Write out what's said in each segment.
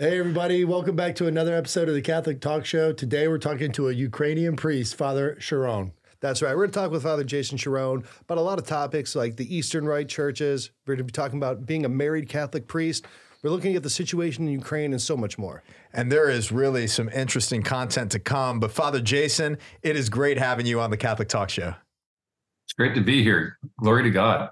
Hey, everybody. Welcome back to another episode of the Catholic Talk Show. Today, we're talking to a Ukrainian priest, Father Charron. That's right. We're going to talk with Father Jason Charron about a lot of topics like the Eastern Rite churches. We're going to be talking about being a married Catholic priest. We're looking at the situation in Ukraine and so much more. And there is really some interesting content to come. But Father Jason, it is great having you on the Catholic Talk Show. It's great to be here. Glory to God.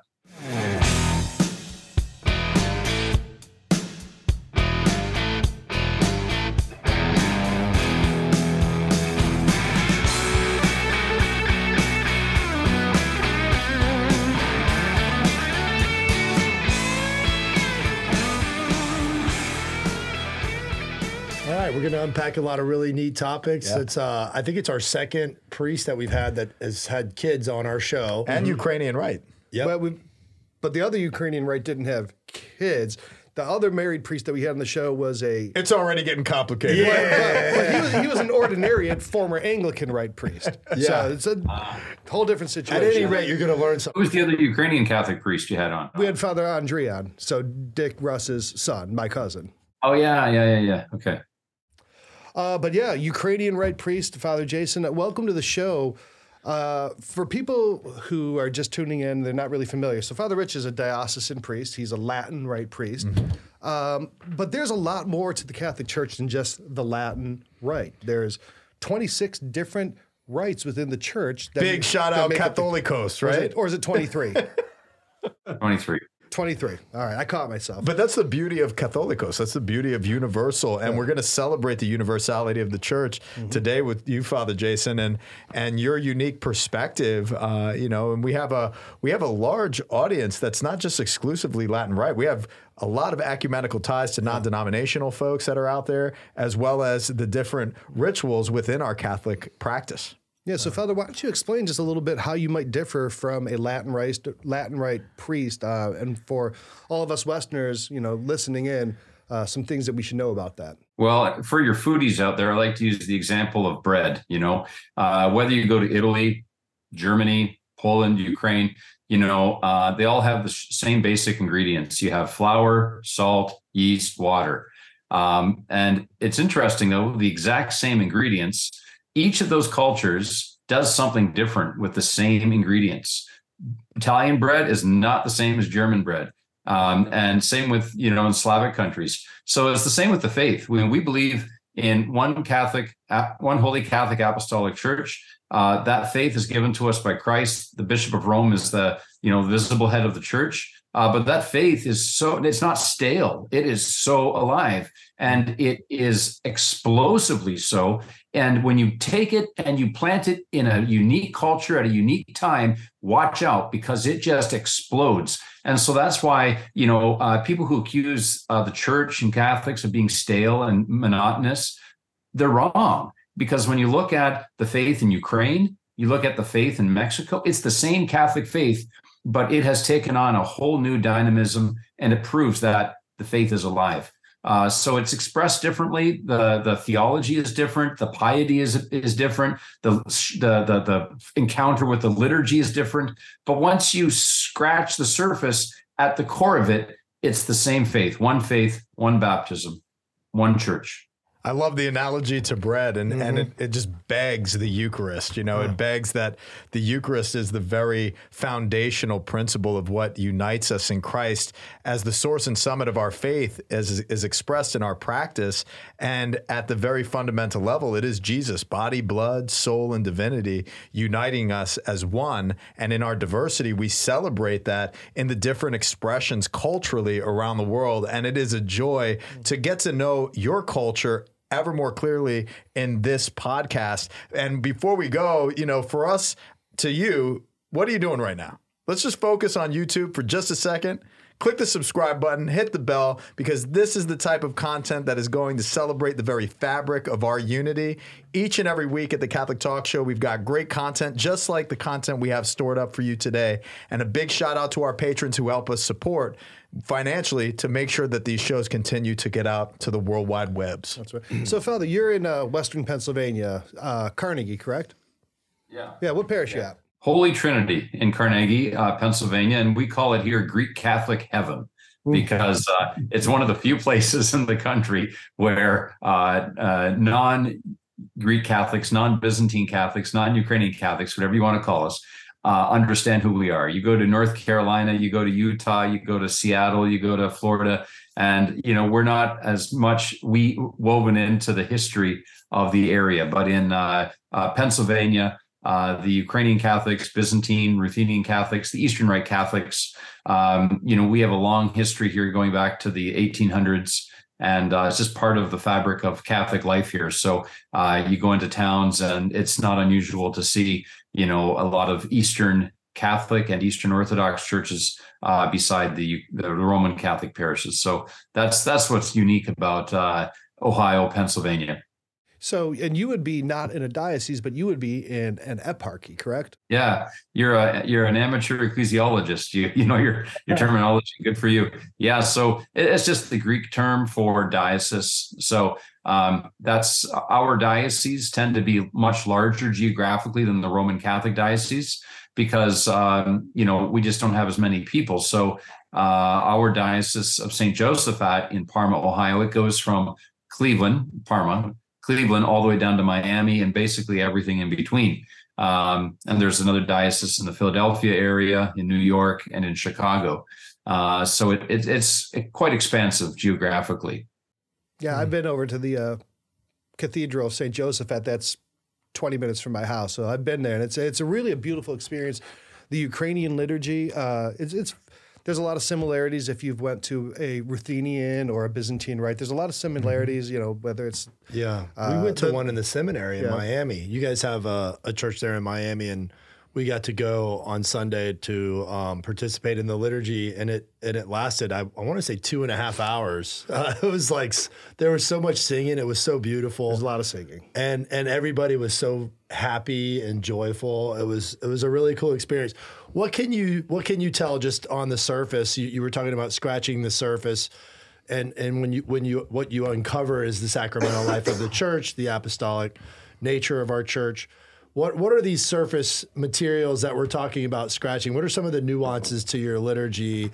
Unpack a lot of really neat topics. It's, uh, I think it's our second priest that we've had that has had kids on our show. And Ukrainian rite. Yep. But, we, but the other Ukrainian rite didn't have kids. The other married priest that we had on the show was a. It's already getting complicated. But he, was, he was an ordinariate former Anglican Rite priest. Yeah. So it's a whole different situation. At any rate, you're going to learn something. Who was the other Ukrainian Catholic priest you had on? we had Father Andre on, so Dick Russ's son, my cousin. Oh yeah, yeah, yeah, yeah. Okay. Uh, but yeah, Ukrainian Rite priest, Father Jason, uh, welcome to the show. Uh, for people who are just tuning in, they're not really familiar. So Father Rich is a diocesan priest. He's a Latin Rite priest. Um, but there's a lot more to the Catholic Church than just the Latin Rite. There's 26 different rites within the church. Big shout that out make the- Catholicos, Or is right? it- Or is it 23? Twenty-three. 23. All rite, I caught myself. But that's the beauty of Catholicos. That's the beauty of universal, and we're going to celebrate the universality of the church today with you, Father Jason, and and your unique perspective. Uh, you know, and we have a we have a large audience that's not just exclusively Latin right. We have a lot of ecumenical ties to non-denominational folks that are out there, as well as the different rituals within our Catholic practice. Yeah, so Father, why don't you explain just a little bit how you might differ from a Latin Rite Latin Rite priest, uh, and for all of us Westerners, you know, listening in, uh, some things that we should know about that. Well, for your foodies out there, I like to use the example of bread. You know, uh, whether you go to Italy, Germany, Poland, Ukraine, you know, uh, they all have the same basic ingredients. You have flour, salt, yeast, water. Um, and it's interesting though, the exact same ingredients. Each of those cultures does something different with the same ingredients. Italian bread is not the same as German bread. Um, and same with, you know, in Slavic countries. So it's the same with the faith. When we believe in one Catholic, uh, one Holy Catholic Apostolic Church, uh, that faith is given to us by Christ. The Bishop of Rome is the, you know, visible head of the church. Uh, but that faith is so, it's not stale. It is so alive and it is explosively so. And when you take it and you plant it in a unique culture at a unique time, watch out because it just explodes. And so that's why, you know, uh, people who accuse uh, the church and Catholics of being stale and monotonous, they're wrong. Because when you look at the faith in Ukraine, you look at the faith in Mexico, it's the same Catholic faith, but it has taken on a whole new dynamism and it proves that the faith is alive. Uh, so it's expressed differently. The the theology is different. The piety is is different. The, the the the encounter with the liturgy is different. But once you scratch the surface, at the core of it, it's the same faith: one faith, one baptism, one church. I love the analogy to bread, and, and mm-hmm. it, it just begs the Eucharist. You know, it begs that the Eucharist is the very foundational principle of what unites us in Christ as the source and summit of our faith, as is expressed in our practice. And at the very fundamental level, it is Jesus, body, blood, soul, and divinity, uniting us as one. And in our diversity, we celebrate that in the different expressions culturally around the world. And it is a joy mm. to get to know your culture ever more clearly in this podcast. And before we go, you know, for us to you, what are you doing right now? Let's just focus on YouTube for just a second. Click the subscribe button, hit the bell, because this is the type of content that is going to celebrate the very fabric of our unity. Each and every week at the Catholic Talk Show, we've got great content, just like the content we have stored up for you today. And a big shout out to our patrons who help us support financially to make sure that these shows continue to get out to the worldwide webs. That's right. So, Father, you're in uh, Western Pennsylvania, uh, Carnegie, correct? Yeah. Yeah. What parish you at? Holy Trinity in Carnegie, uh, Pennsylvania, and we call it here Greek Catholic Heaven. because uh, it's one of the few places in the country where uh, uh, non Greek Catholics, non Byzantine Catholics, non Ukrainian Catholics, whatever you want to call us, uh, understand who we are. You go to North Carolina, you go to Utah, you go to Seattle, you go to Florida, and you know we're not as much we woven into the history of the area, but in uh, uh, Pennsylvania. Uh, the Ukrainian Catholics, Byzantine, Ruthenian Catholics, the Eastern Rite Catholics. Um, you know, we have a long history here going back to the 1800s and uh, it's just part of the fabric of Catholic life here. So uh, you go into towns, and it's not unusual to see, you know, a lot of Eastern Catholic and Eastern Orthodox churches uh, beside the, the Roman Catholic parishes. So that's that's what's unique about uh, Ohio, Pennsylvania. So, and you would be not in a diocese, but you would be in an eparchy, correct? Yeah, you're a you're an amateur ecclesiologist. You you know your your terminology. Good for you. Yeah, so it's just the Greek term for diocese. So um, that's our dioceses tend to be much larger geographically than the Roman Catholic diocese because um, you know we just don't have as many people. So uh, our diocese of St. Josaphat in Parma, Ohio, it goes from Cleveland, Parma, Cleveland all the way down to Miami and basically everything in between. Um, and there's another diocese in the Philadelphia area, in New York, and in Chicago. Uh, so it, it, it's quite expansive geographically. Yeah, I've been over to the uh, Cathedral of St. Josaphat that's 20 minutes from my house. So I've been there, and it's it's a really a beautiful experience. The Ukrainian liturgy, uh, it's, it's there's a lot of similarities if you've went to a Ruthenian or a Byzantine rite. There's a lot of similarities, mm-hmm. you know, whether it's yeah. Uh, we went to the, one in the seminary in yeah. Miami. You guys have a, a, church there in Miami, and we got to go on Sunday to um, participate in the liturgy, and it and it lasted. I, I want to say two and a half hours. Uh, it was like there was so much singing. It was so beautiful. There's a lot of singing, and and everybody was so happy and joyful. It was it was a really cool experience. What can you what can you tell just on the surface? You, you were talking about scratching the surface, and and when you when you what you uncover is the sacramental life of the church, the apostolic nature of our church. What what are these surface materials that we're talking about scratching? What are some of the nuances to your liturgy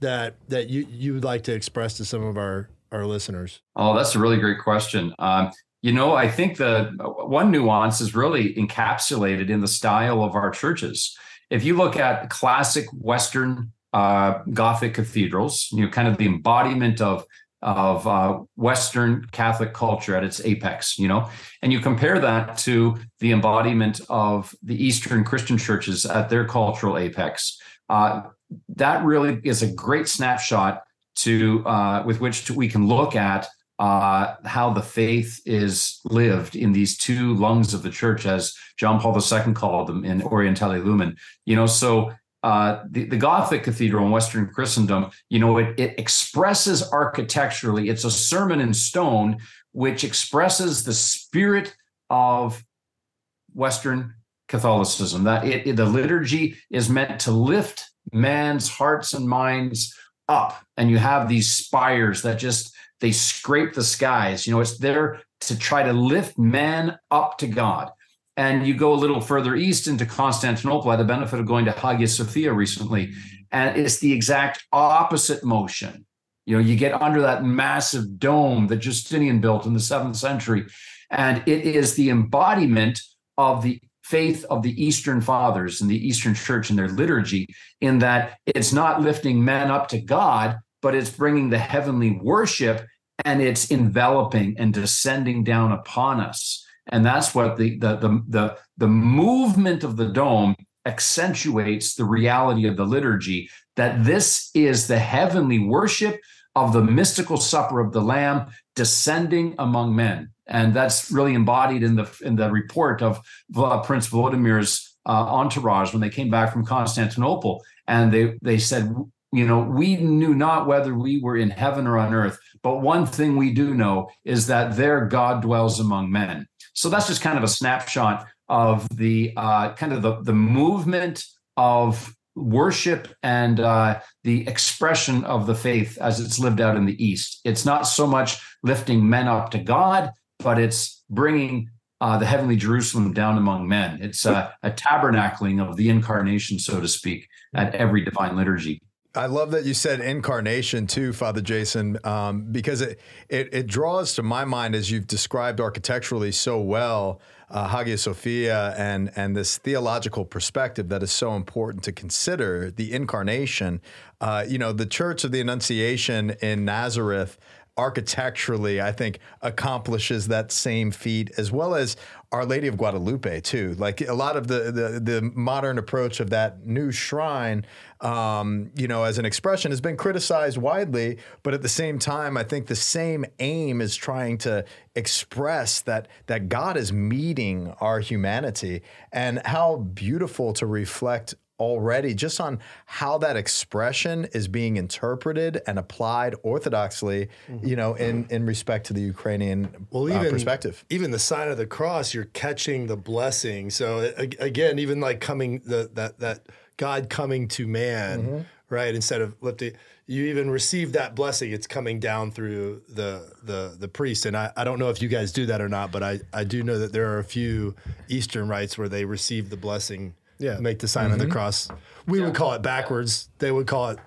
that that you you would like to express to some of our our listeners? Oh, that's a really great question. Um, you know, I think the one nuance is really encapsulated in the style of our churches if you look at classic Western uh, Gothic cathedrals, you know, kind of the embodiment of of uh, Western Catholic culture at its apex, you know, and you compare that to the embodiment of the Eastern Christian churches at their cultural apex. Uh, that really is a great snapshot to uh, with which to, we can look at uh, how the faith is lived in these two lungs of the church, as John Paul II called them in Orientale Lumen. You know, so uh, the, the Gothic cathedral in Western Christendom, you know, it, it expresses architecturally, it's a sermon in stone, which expresses the spirit of Western Catholicism. That it, it the liturgy is meant to lift man's hearts and minds up, and you have these spires that just they scrape the skies. You know, it's there to try to lift man up to God. And you go a little further east into Constantinople. I had the benefit of going to Hagia Sophia recently, and it's the exact opposite motion. You know, you get under that massive dome that Justinian built in the seventh century, and it is the embodiment of the faith of the Eastern Fathers and the Eastern Church and their liturgy, in that it's not lifting men up to God, but it's bringing the heavenly worship and it's enveloping and descending down upon us. And that's what the the the the, the movement of the dome accentuates the reality of the liturgy that this is the heavenly worship of the mystical supper of the lamb descending among men and that's really embodied in the in the report of prince Vladimir's uh, entourage when they came back from constantinople and they they said you know, we knew not whether we were in heaven or on earth, but one thing we do know is that there God dwells among men. So that's just kind of a snapshot of the uh, kind of the, the movement of worship and uh, the expression of the faith as it's lived out in the East. It's not so much lifting men up to God, but it's bringing uh, the heavenly Jerusalem down among men. It's a tabernacling of the incarnation, so to speak, at every divine liturgy. I love that you said incarnation too, Father Jason, um, because it, it, it draws to my mind as you've described architecturally so well, uh, Hagia Sophia and and this theological perspective that is so important to consider the incarnation. Uh, you know, the Church of the Annunciation in Nazareth architecturally, I think, accomplishes that same feat, as well as Our Lady of Guadalupe too. Like a lot of the the, the modern approach of that new shrine, um, you know, as an expression, has been criticized widely. But at the same time, I think the same aim is trying to express that that God is meeting our humanity, and how beautiful to reflect already just on how that expression is being interpreted and applied orthodoxly, mm-hmm. you know, in in respect to the Ukrainian well, uh, even, uh, perspective. Even the sign of the cross, you're catching the blessing. So again, even like coming the that that God coming to man, mm-hmm. right? Instead of lifting, you even receive that blessing. It's coming down through the the the priest. And I, I don't know if you guys do that or not, but I I do know that there are a few Eastern rites where they receive the blessing yeah. make the sign mm-hmm. of the mm-hmm. cross. We yeah. would call it backwards. They would call it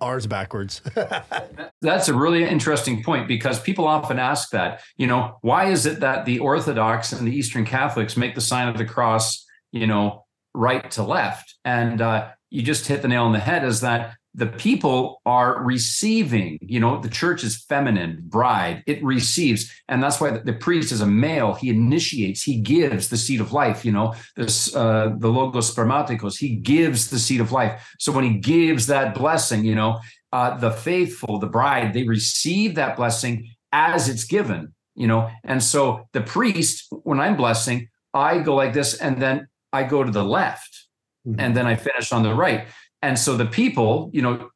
ours backwards. That's a really interesting point because people often ask that, you know, why is it that the Orthodox and the Eastern Catholics make the sign of the cross, you know, right to left? And uh, you just hit the nail on the head is that the people are receiving you know the church is feminine bride it receives and that's why the, priest is a male he initiates he gives the seed of life you know this uh, the logos spermaticos he gives the seed of life so when he gives that blessing you know uh, the faithful the bride they receive that blessing as it's given you know and so the priest when i'm blessing i go like this and then i go to the left mm-hmm. and then i finish on the right and so the people, you know,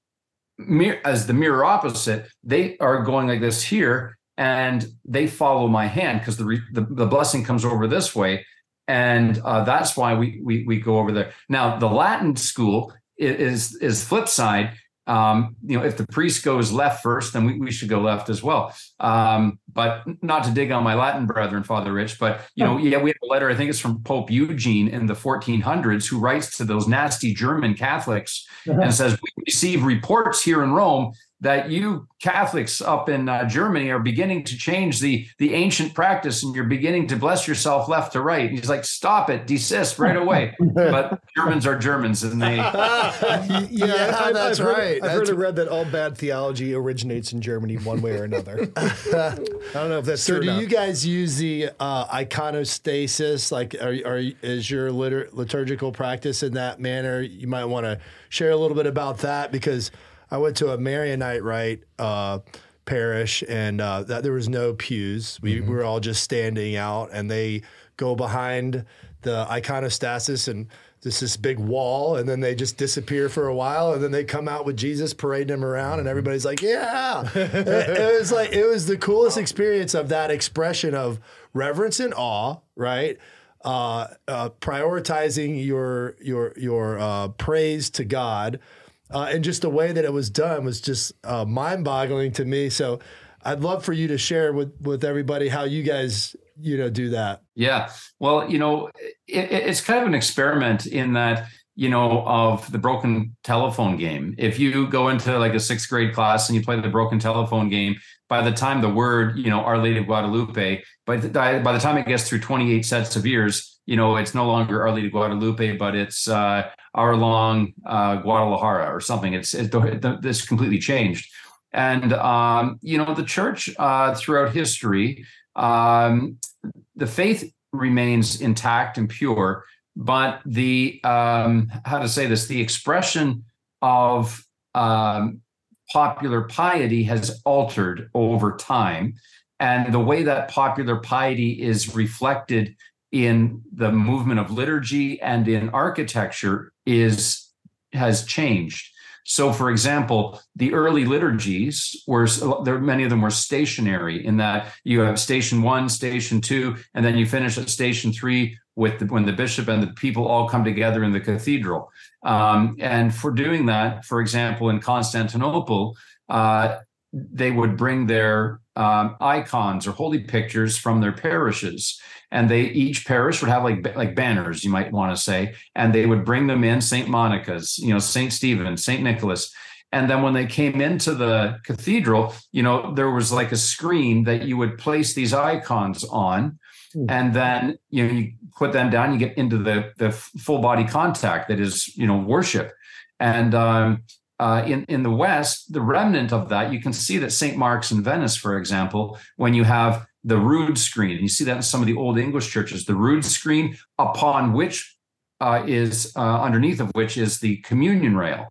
as the mirror opposite, they are going like this here, and they follow my hand because the, the, the blessing comes over this way, and uh, that's why we, we we go over there. Now the Latin school is is flip side um, you know, if the priest goes left first, then we, we should go left as well. Um, but not to dig on my Latin brethren, Father Rich, but you know, yeah, we have a letter. I think it's from Pope Eugene in the 1400s, who writes to those nasty German Catholics uh-huh. and says, "We receive reports here in Rome that you Catholics up in uh, Germany are beginning to change the the ancient practice, and you're beginning to bless yourself left to right. And he's like, "Stop it, desist right away." but Germans are Germans, and they. yeah, yeah I, that's I've right. Heard, I've that's heard and read that all bad theology originates in Germany, one way or another. I don't know if that's so. do enough. you guys use the uh, iconostasis? Like, are, are is your litur- liturgical practice in that manner? You might want to share a little bit about that because I went to a Maronite rite uh, parish, and uh, that there was no pews. We, mm-hmm. we were all just standing out, and they go behind the iconostasis and just this big wall, and then they just disappear for a while, and then they come out with Jesus parading him around, and everybody's like, "Yeah!" it, it was like it was the coolest experience of that expression of reverence and awe, right? Uh, uh, prioritizing your your your uh, praise to God, uh, and just the way that it was done was just uh, mind-boggling to me. So I'd love for you to share with with everybody how you guys you know do that. Yeah, well, you know, it, it's kind of an experiment in that you know of the broken telephone game. If you go into like a sixth grade class and you play the broken telephone game, by the time the word you know Our Lady of Guadalupe, by the, by the time it gets through 28 sets of ears, you know, it's no longer Our Lady Guadalupe, but it's uh, Our Long uh, Guadalajara or something. It's, it's this completely changed. And, um, you know, the church uh, throughout history, um, the faith remains intact and pure, but the, um, how to say this, the expression of um, popular piety has altered over time. And the way that popular piety is reflected in the movement of liturgy and in architecture is has changed. So, for example, the early liturgies were there. Many of them were stationary in that you have station one, station two, and then you finish at station three with the, when the bishop and the people all come together in the cathedral. Um, and for doing that, for example, in Constantinople, uh, they would bring their um, icons or holy pictures from their parishes and they each parish would have like like banners you might want to say and they would bring them in saint monica's you know saint stephen saint nicholas And then when they came into the cathedral, you know, there was like a screen that you would place these icons on. And then you know you put them down, you get into the the full body contact that is you know worship. And um, uh, in in the West, the remnant of that, you can see that St. Mark's in Venice, for example, when you have the rood screen, and you see that in some of the old English churches, the rood screen upon which uh, is uh, underneath of which is the communion rail,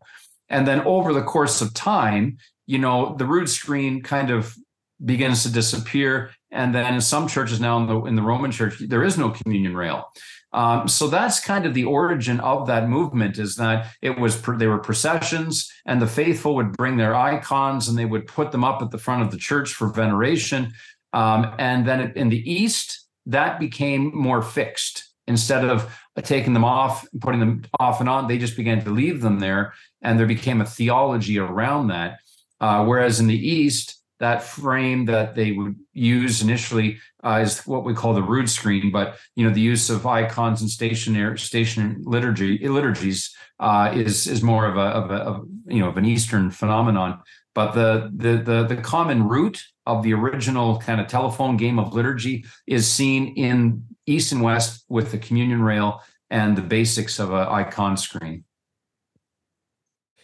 and then over the course of time, you know, the rood screen kind of begins to disappear, and then in some churches now in the in the Roman Church, there is no communion rail. Um, so that's kind of the origin of that movement is that it was they were processions and the faithful would bring their icons and they would put them up at the front of the church for veneration. Um, and then in the East, that became more fixed. Instead of taking them off, putting them off and on, they just began to leave them there, and there became a theology around that. Uh, whereas in the East, that frame that they would use initially uh, is what we call the rood screen, but you know the use of icons and stationary station liturgy liturgies uh, is is more of a, of a of, you know of an Eastern phenomenon. But the, the the the common root of the original kind of telephone game of liturgy is seen in East and West with the communion rail and the basics of an icon screen.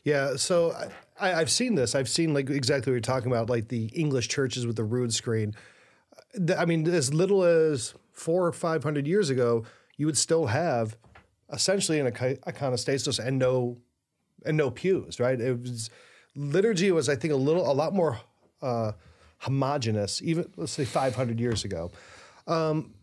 Yeah, so I, have seen this. I've seen like exactly what you're talking about, like the English churches with the rood screen. I mean, as little as four or five hundred years ago, you would still have essentially an iconostasis and no and no pews, right? It was liturgy was, I think, a little a lot more uh, homogenous, even let's say 500 years ago. Um,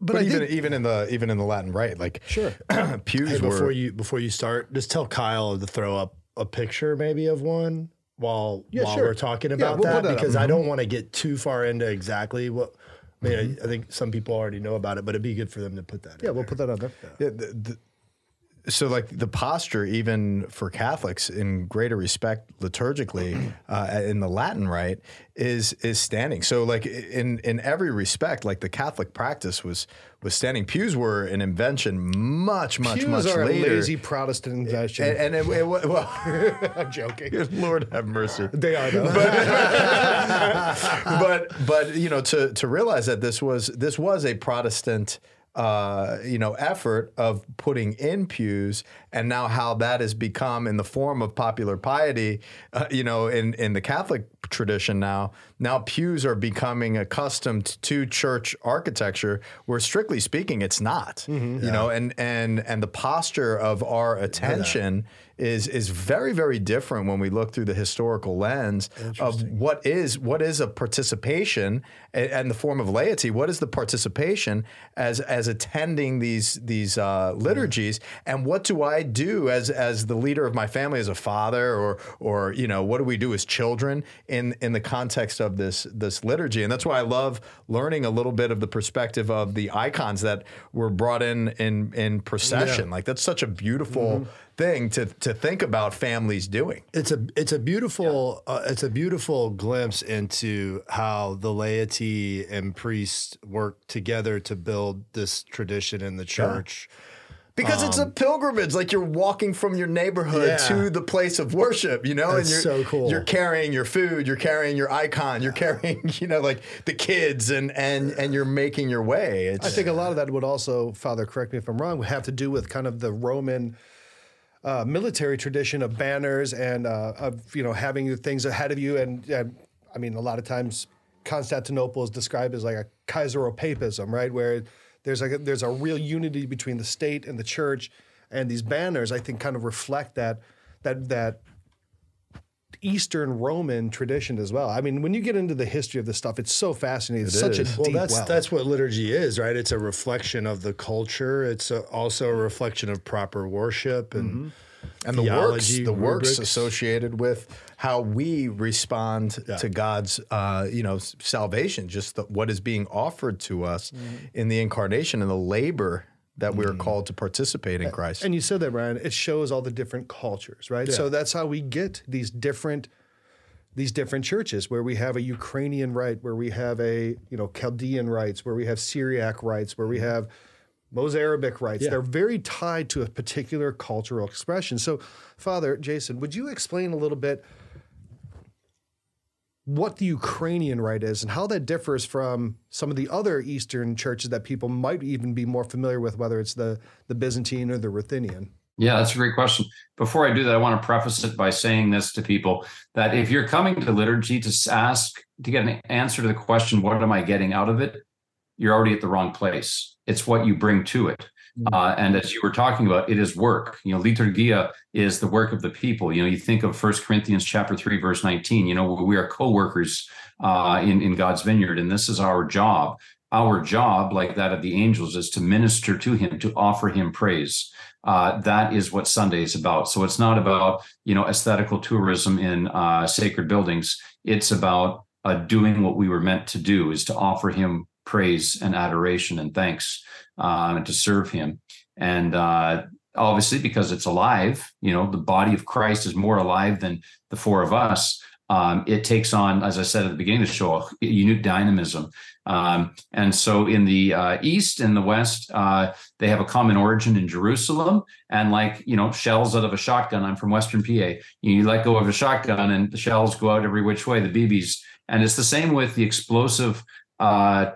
but, but even think, even in the even in the Latin Rite, like sure, pews hey, were, before you before you start, just tell Kyle to throw up a picture maybe of one while yeah, while sure. we're talking about yeah, we'll that, because I don't want to get too far into exactly what. I mean, mm-hmm. I, I, think some people already know about it, but it'd be good for them to put that. Yeah, we'll there. put that on there. Yeah, the, the, so like the posture even for catholics in greater respect liturgically uh, in the latin rite is is standing. So like in in every respect like the catholic practice was was standing. Pews were an invention much much pews much are later. a lazy protestant invention. And, and it, it, well i'm joking. Lord have mercy. They are though. But, but but you know to to realize that this was this was a protestant uh, you know, effort of putting in pews, and now how that has become in the form of popular piety, uh, you know, in in the Catholic tradition now. Now pews are becoming accustomed to church architecture, where strictly speaking, it's not. Mm-hmm. You yeah. know, and and and the posture of our attention is is very very different when we look through the historical lens of what is what is a participation and the form of laity. What is the participation as as attending these these uh, liturgies, and what do I do as as the leader of my family, as a father, or or you know what do we do as children in in the context of this this liturgy? And that's why I love learning a little bit of the perspective of the icons that were brought in in in procession. Yeah. Like that's such a beautiful. Mm-hmm thing to to think about families doing. It's a it's a beautiful yeah. uh, it's a beautiful glimpse into how the laity and priests work together to build this tradition in the church. Yeah. Because um, it's a um, pilgrimage, like you're walking from your neighborhood yeah. to the place of worship, you know, That's and you're so cool. You're carrying your food, you're carrying your icon, you're carrying, you know, like the kids, and and and you're making your way. It's, I think a lot of that would also, Father, correct me if I'm wrong, would have to do with kind of the Roman uh, military tradition of banners and uh, of you know having things ahead of you. And, and I mean, a lot of times Constantinople is described as like a Caesaropapism, right? Where there's like a, there's a real unity between the state and the church, and these banners I think kind of reflect that that that Eastern Roman tradition as well. I mean, when you get into the history of this stuff, it's so fascinating. It's it such is. a well, that's well. that's what liturgy is, right? It's a reflection of the culture. It's a, also a reflection of proper worship and. Mm-hmm. And the works, the works associated with how we respond yeah. to God's, uh, you know, salvation, just the, what is being offered to us mm-hmm. in the incarnation and the labor that we are mm. called to participate in Christ. And you said that, Brian. It shows all the different cultures, right? Yeah. So that's how we get these different these different churches where we have a Ukrainian rite, where we have a you know Chaldean rites, where we have Syriac rites, where we mm. have those Arabic rites, Yeah. they're very tied to a particular cultural expression. So, Father Jason, would you explain a little bit what the Ukrainian rite is and how that differs from some of the other Eastern churches that people might even be more familiar with, whether it's the, the Byzantine or the Ruthenian? Yeah, that's a great question. Before I do that, I want to preface it by saying this to people that if you're coming to liturgy to ask to get an answer to the question, what am I getting out of it? You're already at the wrong place. It's what you bring to it. Uh, and as you were talking about, it is work. You know, liturgia is the work of the people. You know, you think of First Corinthians chapter three, verse nineteen. You know, we are co-workers uh, in in God's vineyard, and this is our job. Our job, like that of the angels, is to minister to Him, to offer Him praise. Uh, that is what Sunday is about. So it's not about you know aesthetical tourism in uh, sacred buildings. It's about uh, doing what we were meant to do, is to offer Him praise and adoration and thanks uh, and to serve him. And uh, obviously, because it's alive, you know, the body of Christ is more alive than the four of us. Um, it takes on, as I said at the beginning of the show, a unique dynamism. Um, and so in the uh, East and the West, uh, they have a common origin in Jerusalem. And like, you know, shells out of a shotgun, I'm from Western PA. You let go of a shotgun and the shells go out every which way, the BBs. And it's the same with the explosive uh,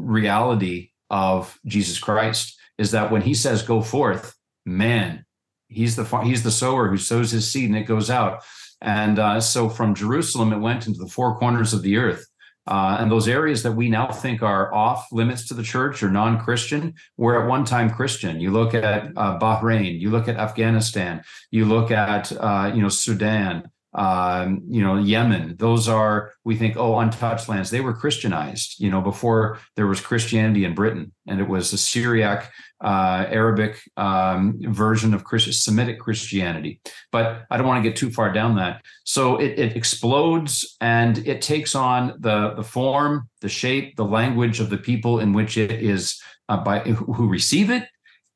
reality of Jesus Christ is that when he says go forth, man, he's the he's the sower who sows his seed and it goes out. And uh, so from Jerusalem, it went into the four corners of the earth. Uh, and those areas that we now think are off limits to the church or non-Christian were at one time Christian. You look at uh, Bahrain, you look at Afghanistan, you look at uh, you know Sudan, um, you know, Yemen. Those are we think, oh, untouched lands. They were Christianized, you know, before there was Christianity in Britain, and it was a Syriac, uh, Arabic um, version of Christ- Semitic Christianity. But I don't want to get too far down that. So it, it explodes and it takes on the the form, the shape, the language of the people in which it is uh, by who receive it,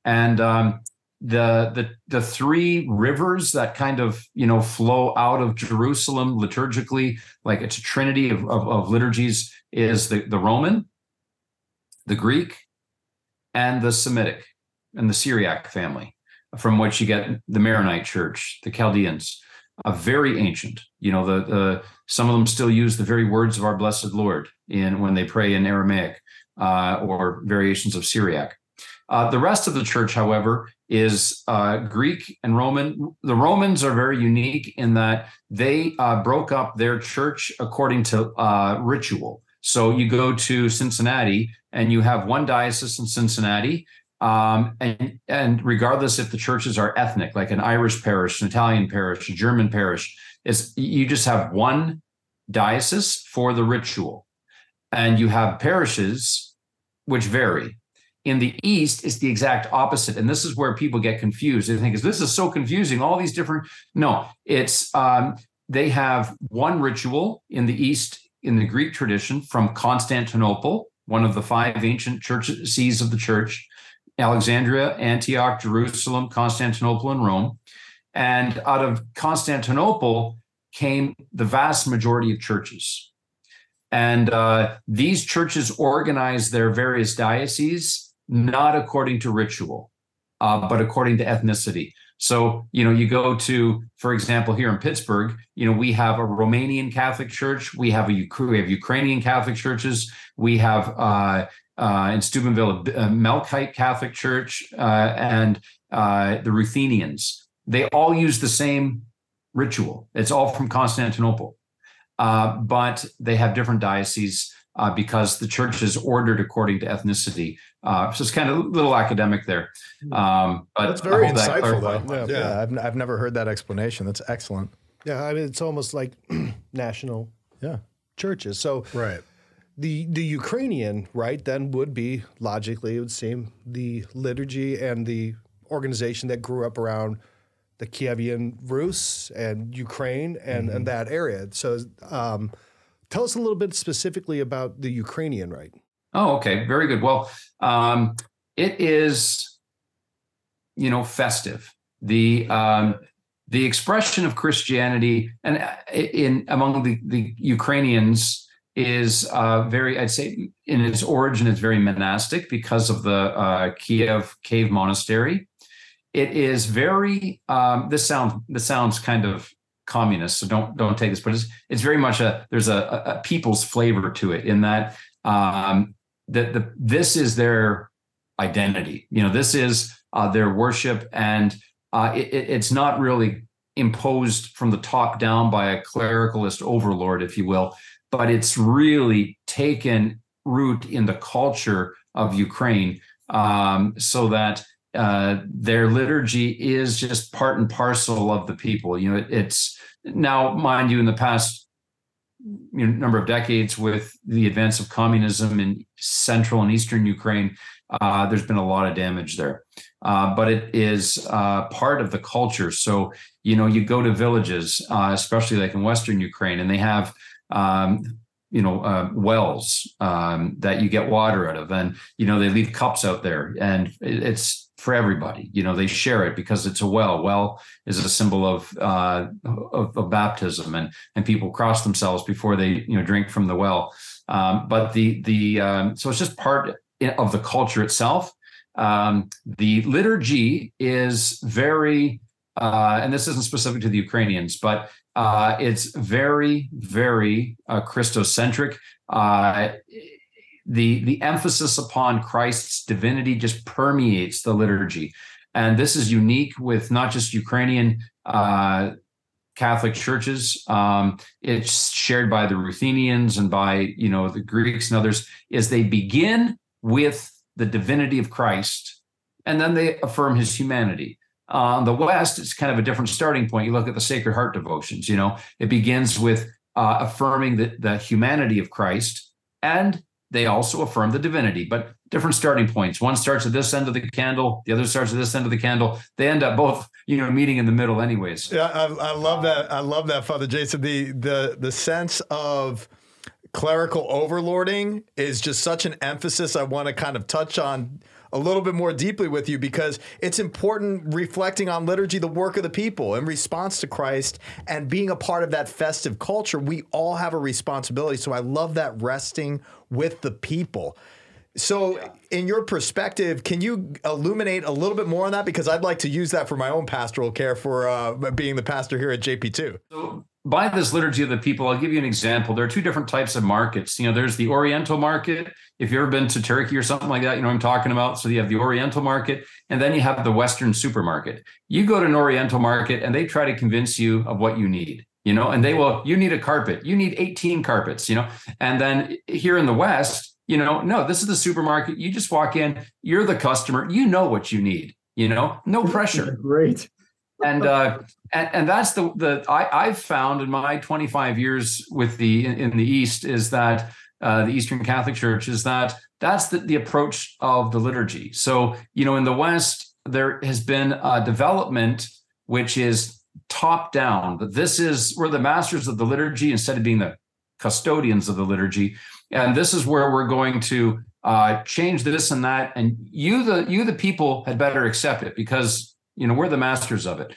and um, the the the three rivers that kind of you know flow out of Jerusalem liturgically, like it's a trinity of, of, of liturgies, is the, the Roman, the Greek, and the Semitic and the Syriac family, from which you get the Maronite Church, the Chaldeans, a very ancient. You know, the the some of them still use the very words of our blessed Lord in when they pray in Aramaic uh, or variations of Syriac. Uh, the rest of the church, however, is uh, Greek and Roman. The Romans are very unique in that they uh, broke up their church according to uh, ritual. So you go to Cincinnati and you have one diocese in Cincinnati. Um, and, and regardless if the churches are ethnic, like an Irish parish, an Italian parish, a German parish, is you just have one diocese for the ritual. And you have parishes which vary in the east it's the exact opposite. And this is where people get confused. They think is this is so confusing all these different no it's um, they have one ritual in the east in the greek tradition from constantinople one of the five ancient church sees of the church alexandria antioch jerusalem constantinople and rome. And out of constantinople came the vast majority of churches. And uh, these churches organize their various dioceses not according to ritual, uh, but according to ethnicity. So, you know, you go to, for example, here in Pittsburgh, you know, we have a Romanian Catholic Church, we have a we have Ukrainian Catholic churches, we have uh, uh, in Steubenville a Melkite Catholic Church, uh, and uh, the Ruthenians. They all use the same ritual. It's all from Constantinople, uh, but they have different dioceses uh, because the church is ordered according to ethnicity. Uh, so it's kind of a little academic there. Um, but That's very I hope that insightful, though. Yeah, Yeah. I've, I've never heard that explanation. That's excellent. Yeah, I mean, it's almost like national Yeah. churches. So Right. the the Ukrainian rite then would be logically it would seem the liturgy and the organization that grew up around the Kievian Rus and Ukraine and, and that area. So um, tell us a little bit specifically about the Ukrainian rite. Oh, okay, very good. Well, um, it is, you know, festive. The um, the expression of Christianity and uh, in among the the Ukrainians is uh, very, I'd say, in its origin, it's very monastic because of the uh, Kiev cave monastery. It is very. Um, this sounds this sounds kind of communist, so don't don't take this, but it's it's very much a there's a, a people's flavor to it in that um, that the this is their identity. You know, this is uh, their worship, and uh, it, it's not really imposed from the top down by a clericalist overlord, if you will, but it's really taken root in the culture of Ukraine um, so that uh, their liturgy is just part and parcel of the people. You know, it, it's now, mind you, in the past you know, number of decades with the advance of communism in central and eastern Ukraine, uh, there's been a lot of damage there. Uh, but it is uh, part of the culture. So, you know, you go to villages, uh, especially like in Western Ukraine, and they have, um, you know, uh, wells um, that you get water out of. And, you know, they leave cups out there and it's for everybody. You know, they share it because it's a well. Well is a symbol of, uh, of, of baptism and, and people cross themselves before they, you know, drink from the well. Um, but the, the, um, so it's just part of the culture itself. Um, the liturgy is very, uh, and this isn't specific to the Ukrainians, but uh, it's very, very uh, Christocentric. Uh, the the emphasis upon Christ's divinity just permeates the liturgy, and this is unique with not just Ukrainian uh, Catholic churches. Um, it's shared by the Ruthenians and by you know the Greeks and others. Is they begin with the divinity of Christ, and then they affirm his humanity. Uh, on the West, it's kind of a different starting point. You look at the Sacred Heart devotions, you know, it begins with uh, affirming the, the humanity of Christ, and they also affirm the divinity, but different starting points. One starts at this end of the candle, the other starts at this end of the candle. They end up both, you know, meeting in the middle, anyways. Yeah, I, I love that. I love that, Father Jason. The the the sense of clerical overlording is just such an emphasis I want to kind of touch on a little bit more deeply with you because it's important reflecting on liturgy, the work of the people in response to Christ and being a part of that festive culture. We all have a responsibility. So I love that resting with the people. So, in your perspective, can you illuminate a little bit more on that? Because I'd like to use that for my own pastoral care for uh, being the pastor here at JP2. So, by this liturgy of the people, I'll give you an example. There are two different types of markets. You know, there's the Oriental market. If you've ever been to Turkey or something like that, you know what I'm talking about. So you have the Oriental market, and then you have the Western supermarket. You go to an Oriental market, and they try to convince you of what you need. You know, and they will. You need a carpet. You need 18 carpets. You know, and then here in the West, you know, no, this is the supermarket. You just walk in. You're the customer. You know what you need. You know, no pressure. Great and uh, and, and that's the the I, I've found in my 25 years with the in, in the East is that uh, the Eastern Catholic Church is that that's the, the approach of the liturgy. So you know in the West there has been a development which is top down. But this is we're the masters of the liturgy instead of being the custodians of the liturgy, and this is where we're going to uh, change this and that. And you the you the people had better accept it because you know, we're the masters of it.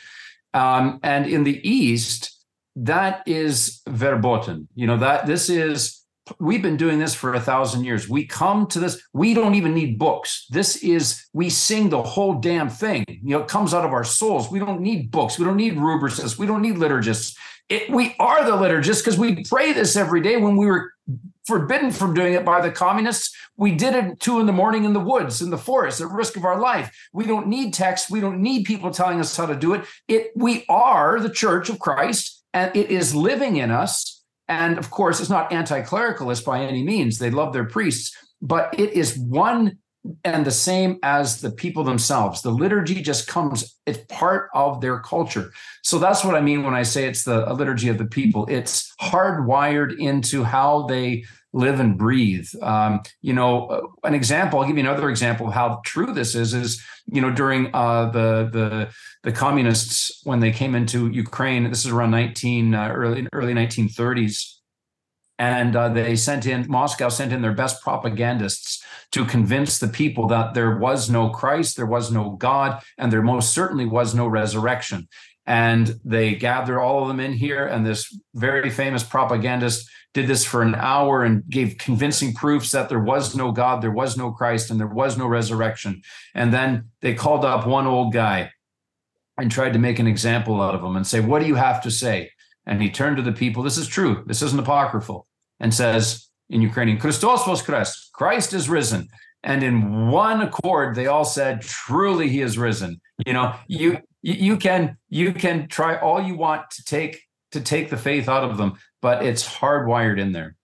Um, and in the East, that is verboten. You know, that this is we've been doing this for a thousand years. We come to this, we don't even need books. This is, we sing the whole damn thing. You know, it comes out of our souls. We don't need books. We don't need rubricists. We don't need liturgists. It, we are the liturgists because we pray this every day when we were forbidden from doing it by the communists. We did it at two in the morning in the woods, in the forest, at risk of our life. We don't need texts. We don't need people telling us how to do it. It we are the church of Christ, and it is living in us. And of course, it's not anti-clericalist by any means. They love their priests, but it is one and the same as the people themselves. The liturgy just comes, it's part of their culture. So that's what I mean when I say it's the liturgy of the people. It's hardwired into how they live and breathe. Um, you know, an example, I'll give you another example of how true this is, is, you know, during uh, the, the, the communists, when they came into Ukraine, this is around 19, uh, early, early 1930s, and uh, they sent in moscow sent in their best propagandists to convince the people that there was no christ there was no god and there most certainly was no resurrection and they gathered all of them in here. And this very famous propagandist did this for an hour and gave convincing proofs that there was no God, there was no Christ, and there was no resurrection. And then they called up one old guy and tried to make an example out of him and say, What do you have to say? And he turned to the people, This is true, this isn't apocryphal, and says in Ukrainian, Christos voskres, Christ is risen. And in one accord, they all said, Truly he is risen. You know, you you can you can try all you want to take to take the faith out of them, but it's hardwired in there.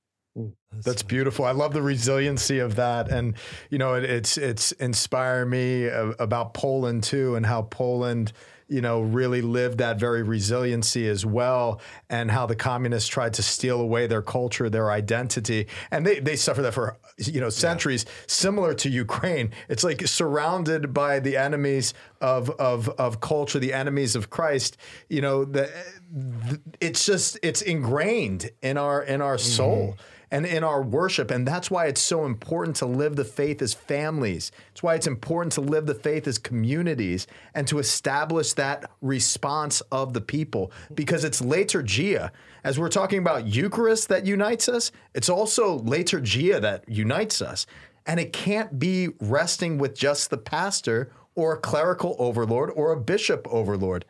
That's beautiful. I love the resiliency of that, and you know, it, it's it's inspired me uh, about Poland too, and how Poland you know, really lived that very resiliency as well, and how the communists tried to steal away their culture, their identity, and they they suffered that for you know centuries. Yeah. Similar to Ukraine, it's like surrounded by the enemies of of of culture, the enemies of Christ. You know, the, the it's just it's ingrained in our in our mm-hmm. soul and in our worship. And that's why it's so important to live the faith as families. It's why it's important to live the faith as communities and to establish that response of the people because it's liturgia. As we're talking about Eucharist that unites us, it's also liturgia that unites us. And it can't be resting with just the pastor or a clerical overlord or a bishop overlord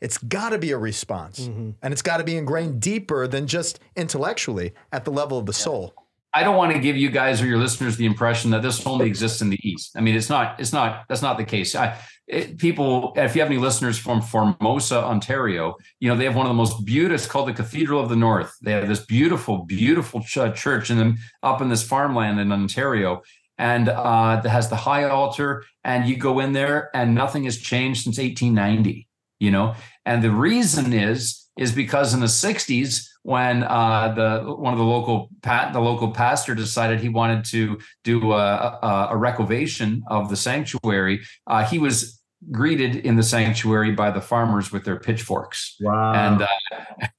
it's got to be a response. Mm-hmm. and it's got to be ingrained deeper than just intellectually at the level of the soul. I don't want to give you guys or your listeners the impression that this only exists in the east. I mean it's not it's not that's not the case. I, it, people if you have any listeners from formosa ontario you know they have one of the most beautiful it's called the cathedral of the north. They have this beautiful beautiful ch- church in them up in this farmland in ontario and uh, that has the high altar and you go in there and nothing has changed since 1890 you know? And the reason is is because in the 60s when uh, the one of the local pat the local pastor decided he wanted to do a, a, a recovation of the sanctuary uh, he was greeted in the sanctuary by the farmers with their pitchforks. Wow. And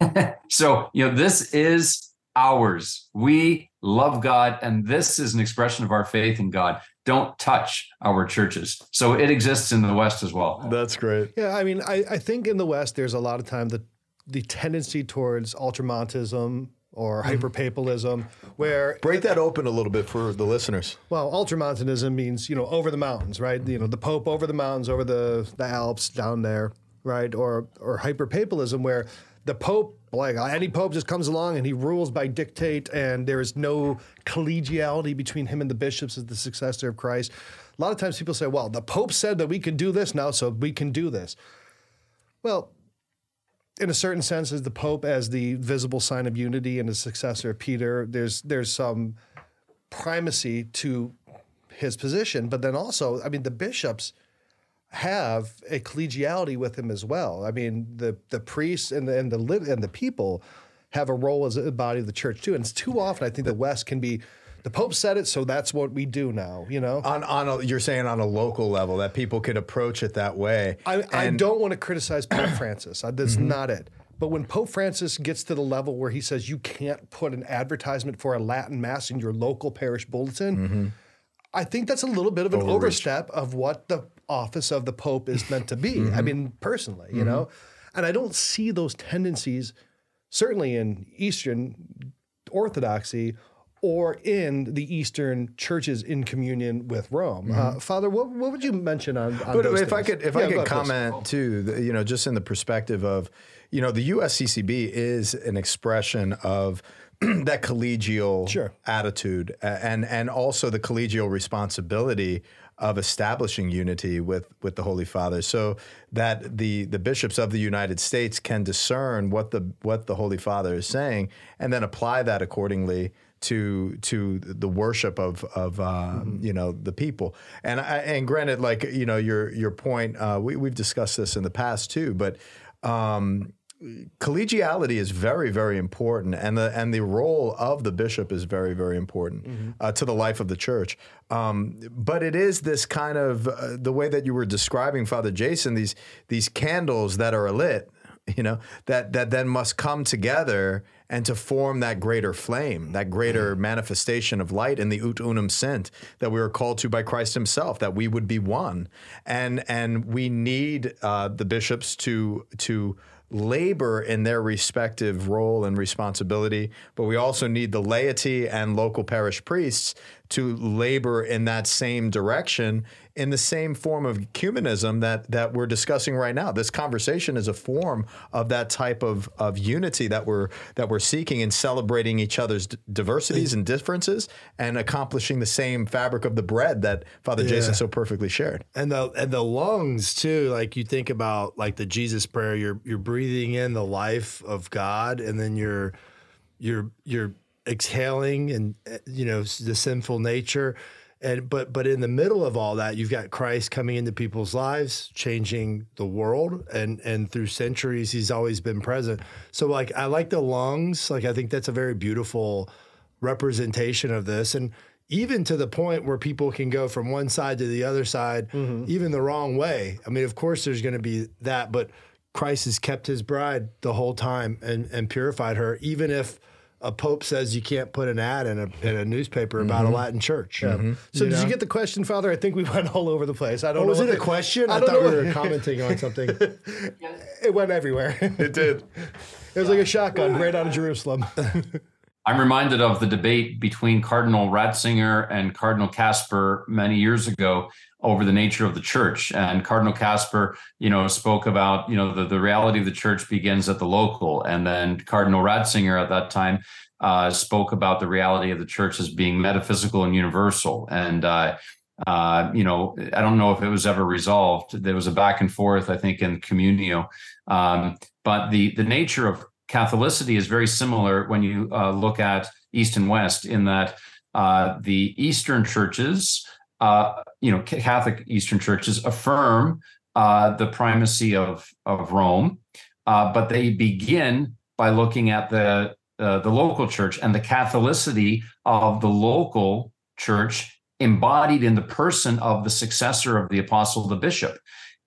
uh, so you know this is ours. We love god and this is an expression of our faith in god don't touch our churches. So it exists in the West as well. That's great. Yeah, I mean, I, I think in the West there's a lot of time the the tendency towards ultramontism or mm-hmm. hyperpapalism, where break that open a little bit for the listeners. Well, ultramontanism means you know over the mountains, right? You know the Pope over the mountains, over the the Alps down there, right? Or or hyperpapalism, where the Pope, like any Pope, just comes along and he rules by dictate, and there is no collegiality between him and the bishops as the successor of Christ. A lot of times people say, well, the Pope said that we can do this now, so we can do this. Well, in a certain sense, as the Pope as the visible sign of unity and the successor of Peter, there's there's some primacy to his position, but then also, I mean, the bishops have a collegiality with him as well. I mean, the the priests and the and the and the people have a role as a body of the church too. And it's too often I think the West can be the Pope said it, so that's what we do now. You know, on on a, you're saying on a local level that people could approach it that way. I, I don't want to criticize Pope Francis. That's mm-hmm. not it. But when Pope Francis gets to the level where he says you can't put an advertisement for a Latin mass in your local parish bulletin, mm-hmm. I think that's a little bit of an Overreach. overstep of what the office of the Pope is meant to be. mm-hmm. I mean, personally, you mm-hmm. know, and I don't see those tendencies certainly in Eastern Orthodoxy or in the Eastern churches in communion with Rome. Mm-hmm. Uh, Father, what, what would you mention on? on but if things? I could, if yeah, I could comment too, the, you know, just in the perspective of, you know, the USCCB is an expression of that collegial sure. attitude and and also the collegial responsibility of establishing unity with with the Holy Father, so that the the bishops of the United States can discern what the what the Holy Father is saying, and then apply that accordingly to to the worship of of uh, mm-hmm. you know the people. And I, and granted, like you know your your point, uh, we we've discussed this in the past too, but. Um, collegiality is very very important and the and the role of the bishop is very very important mm-hmm. uh, to the life of the church. Um, but it is this kind of uh, the way that you were describing father jason these these candles that are lit you know that that then must come together and to form that greater flame, that greater manifestation of light in the ut unum sint that we were called to by Christ Himself, that we would be one, and and we need uh, the bishops to to labor in their respective role and responsibility, but we also need the laity and local parish priests to labor in that same direction in the same form of ecumenism that that we're discussing right now. This conversation is a form of that type of, of unity that we're that we're seeking in celebrating each other's d- diversities and differences and accomplishing the same fabric of the bread that Father Yeah. Jason so perfectly shared. and the and the lungs too like you think about like the jesus prayer you're you're breathing in the life of god and then you're you're you're exhaling and uh, you know the sinful nature. And but but in the middle of all that you've got christ coming into people's lives changing the world and and through centuries he's always been present. So like i like the lungs. Like i think that's a very beautiful representation of this. And even to the point where people can go from one side to the other side even the wrong way. I mean of course there's going to be that but christ has kept his bride the whole time and and purified her even if a pope says you can't put an ad in a, in a newspaper about a mm-hmm. Latin church. Mm-hmm. So You did know? you get the question, Father? I think we went all over the place. I don't Oh, know. was what it a question? I, I thought we were commenting on something. It went everywhere. It did. It was like a shotgun right out of Jerusalem. I'm reminded of the debate between Cardinal Ratzinger and Cardinal Kasper many years ago over the nature of the church. And Cardinal Kasper, you know, spoke about, you know, the, the reality of the church begins at the local. And then Cardinal Ratzinger at that time uh, spoke about the reality of the church as being metaphysical and universal. And, uh, uh, you know, I don't know if it was ever resolved. There was a back and forth, I think, in Communio. Um, but the the nature of Catholicity is very similar when you uh, look at East and West, in that uh, the Eastern churches, uh, you know, Catholic Eastern churches affirm uh, the primacy of of Rome, uh, but they begin by looking at the uh, the local church and the Catholicity of the local church embodied in the person of the successor of the apostle, the bishop,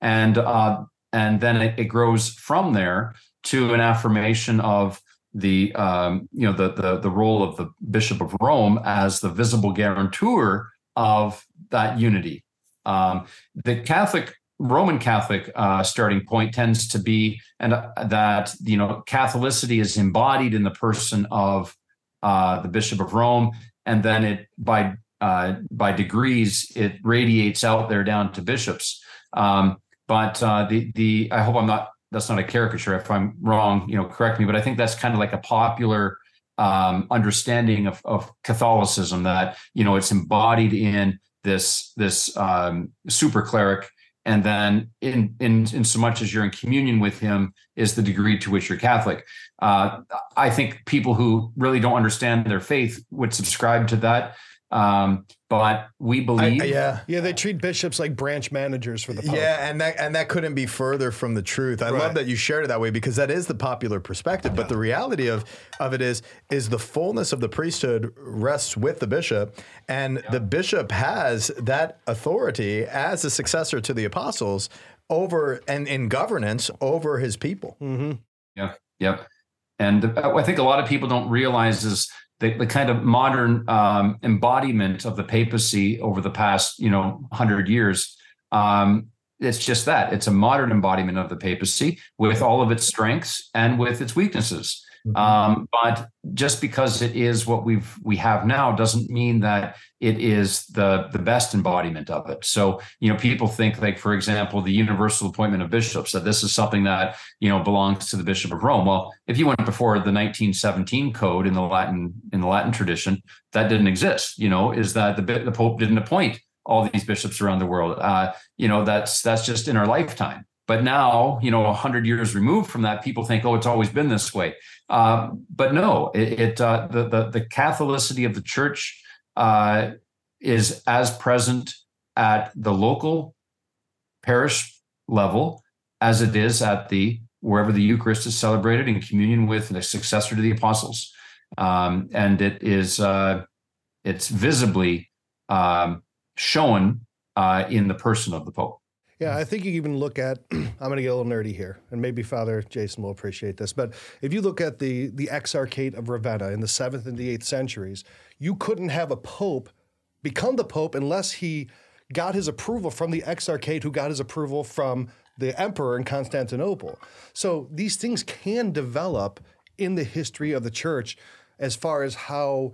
and uh, and then it, it grows from there to an affirmation of the um, you know the, the the role of the bishop of Rome as the visible guarantor of that unity. Um, the Catholic Roman Catholic uh, starting point tends to be and uh, that you know Catholicity is embodied in the person of uh, the Bishop of Rome, and then it by uh, by degrees it radiates out there down to bishops. Um, but uh, the the I hope I'm not that's not a caricature. If I'm wrong, you know, correct me. But I think that's kind of like a popular um, understanding of, of Catholicism that you know it's embodied in this this um, super cleric, and then in in in so much as you're in communion with him is the degree to which you're Catholic. Uh, I think people who really don't understand their faith would subscribe to that. Um, but we I, believe, yeah. yeah, they treat bishops like branch managers for the Pope. Yeah, and that and that couldn't be further from the truth. I Right. love that you shared it that way because that is the popular perspective. But the reality of of it is is the fullness of the priesthood rests with the bishop, and the bishop has that authority as a successor to the apostles over and in governance over his people. Yep, yep. And uh, I think a lot of people don't realize is the, the kind of modern um, embodiment of the papacy over the past, you know, hundred years. Um, it's just that it's a modern embodiment of the papacy with all of its strengths and with its weaknesses. Um, but just because it is what we've we have now doesn't mean that it is the the best embodiment of it. So you know, people think like, for example, the universal appointment of bishops that this is something that you know belongs to the Bishop of Rome. Well, if you went before the 1917 code in the Latin in the Latin tradition, that didn't exist. You know, is that the the Pope didn't appoint all these bishops around the world. Uh, you know, that's that's just in our lifetime. But now, you know, hundred years removed from that, people think, oh, it's always been this way. Uh, but no, it, it uh, the, the the Catholicity of the Church uh, is as present at the local parish level as it is at the wherever the Eucharist is celebrated in communion with the successor to the apostles, um, and it is uh, it's visibly um, shown uh, in the person of the Pope. Yeah, I think you even look at. I'm going to get a little nerdy here, and maybe Father Jason will appreciate this. But if you look at the the Exarchate of Ravenna in the seventh and the eighth centuries, you couldn't have a pope become the pope unless he got his approval from the Exarchate, who got his approval from the emperor in Constantinople. So these things can develop in the history of the church as far as how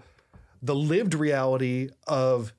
the lived reality of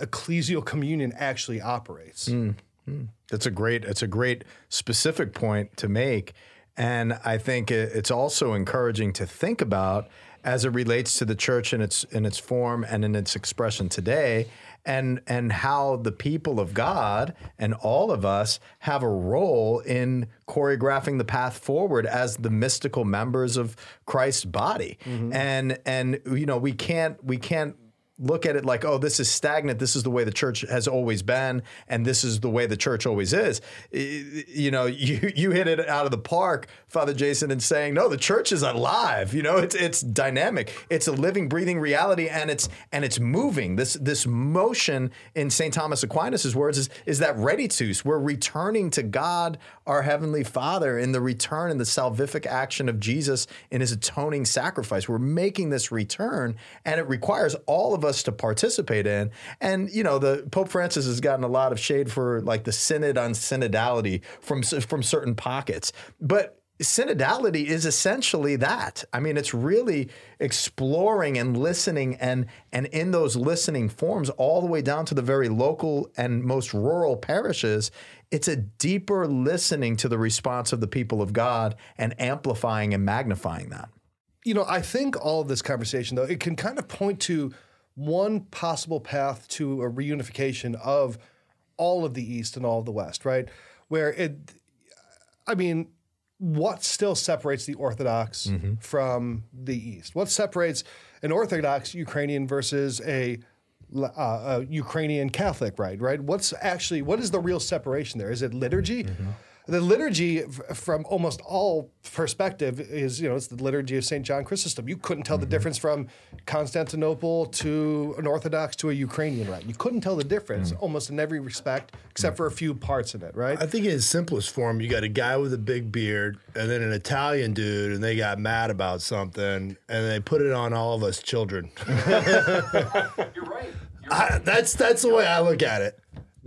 ecclesial communion actually operates. Mm, mm. That's a great. It's a great specific point to make, and I think it's also encouraging to think about as it relates to the church in its in its form and in its expression today and and how the people of God and all of us have a role in choreographing the path forward as the mystical members of Christ's body. Mm-hmm. And and you know, we can't we can't look at it like, oh, this is stagnant. This is the way the church has always been, and this is the way the church always is. You know, you you hit it out of the park, Father Jason, in saying, no, the church is alive. You know, it's it's dynamic. It's a living, breathing reality, and it's and it's moving. This this motion in St. Thomas Aquinas' words is is that reditus. We're returning to God, our heavenly Father, in the return and the salvific action of Jesus in His atoning sacrifice. We're making this return, and it requires all of us to participate in. And you know, the Pope Francis has gotten a lot of shade for like the synod on synodality from from certain pockets, but synodality is essentially that. I mean, it's really exploring and listening and and in those listening forms all the way down to the very local and most rural parishes, it's a deeper listening to the response of the people of God and amplifying and magnifying that. You know, I think all of this conversation though, it can kind of point to one possible path to a reunification of all of the East and all of the West, right? Where it, I mean, what still separates the Orthodox mm-hmm. from the East? What separates an Orthodox Ukrainian versus a, uh, a Ukrainian Catholic, right? Right? What's actually what is the real separation there? Is it liturgy? Mm-hmm the liturgy from almost all perspective is you know it's the liturgy of St. John Chrysostom. You couldn't tell mm-hmm. the difference from Constantinople to an Orthodox to a Ukrainian rite. You couldn't tell the difference mm. almost in every respect except mm. for a few parts in it, right? I think in its simplest form, you got a guy with a big beard and then an Italian dude, and they got mad about something, and they put it on all of us children. You're right. You're right. I, that's that's the way I look at it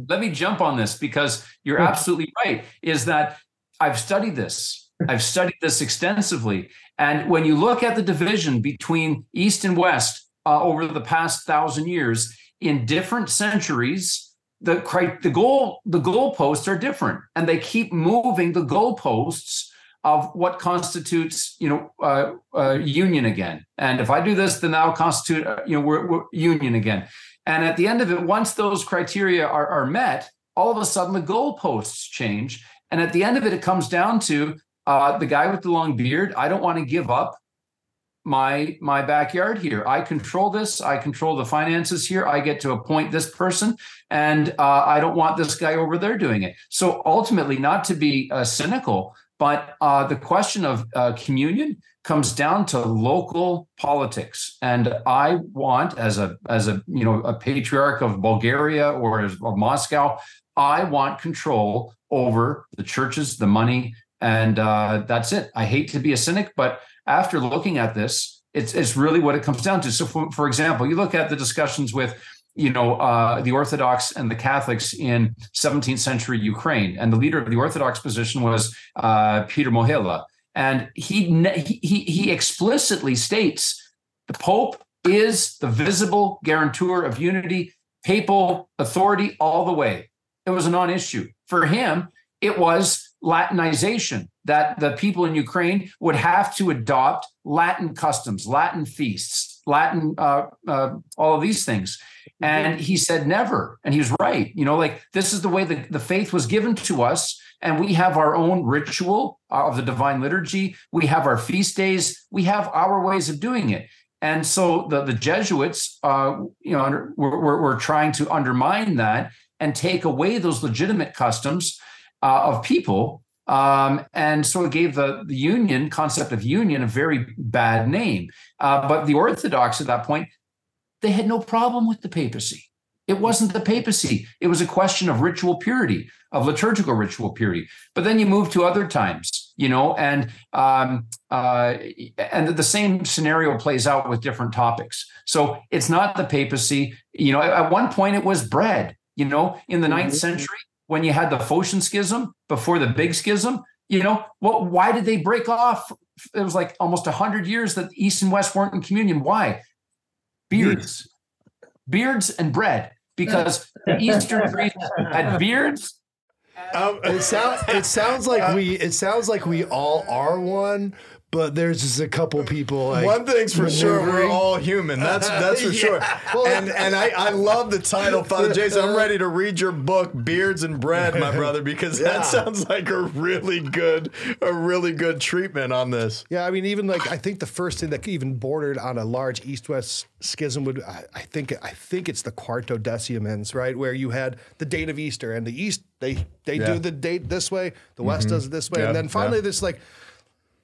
let me jump on this because you're absolutely right. Is that I've studied this. I've studied this extensively. And when you look at the division between East and West uh, over the past thousand years, in different centuries, the the goal the goalposts are different, and they keep moving the goalposts of what constitutes you know uh, uh, union again. And if I do this, then that'll constitute uh, you know we're, we're union again. And at the end of it, once those criteria are, are met, all of a sudden the goalposts change. And at the end of it, it comes down to uh, the guy with the long beard. I don't want to give up my my backyard here. I control this. I control the finances here. I get to appoint this person, and uh, I don't want this guy over there doing it. So ultimately, not to be uh, cynical, but uh, the question of uh, communion comes down to local politics. And i want as a as a you know a patriarch of bulgaria or of moscow i want control over the churches the money and uh, that's it. I hate to be a cynic but after looking at this it's, it's really what it comes down to. So for, for example you look at the discussions with you know uh, the orthodox and the catholics in 17th century ukraine and the leader of the orthodox position was uh, peter mohila and he, he, he explicitly states the Pope is the visible guarantor of unity, papal authority all the way. It was a non issue. For him, it was Latinization that the people in Ukraine would have to adopt Latin customs, Latin feasts, Latin, uh, uh, all of these things. And he said, never. And he was right. You know, like this is the way the, the faith was given to us and we have our own ritual of the divine liturgy. We have our feast days. We have our ways of doing it. And so the, the Jesuits, uh, you know, were, were, were, trying to undermine that and take away those legitimate customs uh, of people. Um, and so it gave the, the union concept of union a very bad name. Uh, but the Orthodox at that point, they had no problem with the papacy. It wasn't the papacy. It was a question of ritual purity, of liturgical ritual purity. But then you move to other times, you know, and um, uh, and the same scenario plays out with different topics. So it's not the papacy. You know, at one point it was bread. You know, in the ninth mm-hmm. century when you had the Photian schism before the big schism, you know, well, why did they break off? It was like almost hundred years that East and West weren't in communion. Why? Beards, beards, and bread because the Eastern Greeks had beards. Um, it sounds it sounds like we it sounds like we all are one, but there's just a couple people. Like, One thing's for sure, we're all human. That's that's for sure. And and I, I love the title, Father Jason. I'm ready to read your book, Beards and Bread, my brother, because yeah. that sounds like a really good a really good treatment on this. Yeah, I mean, even like I think the first thing that even bordered on a large East-West schism would I, I think I think it's the Quartodecimans, right, where you had the date of Easter, and the East they they yeah. do the date this way, the West mm-hmm. does it this way, yeah. and then finally this like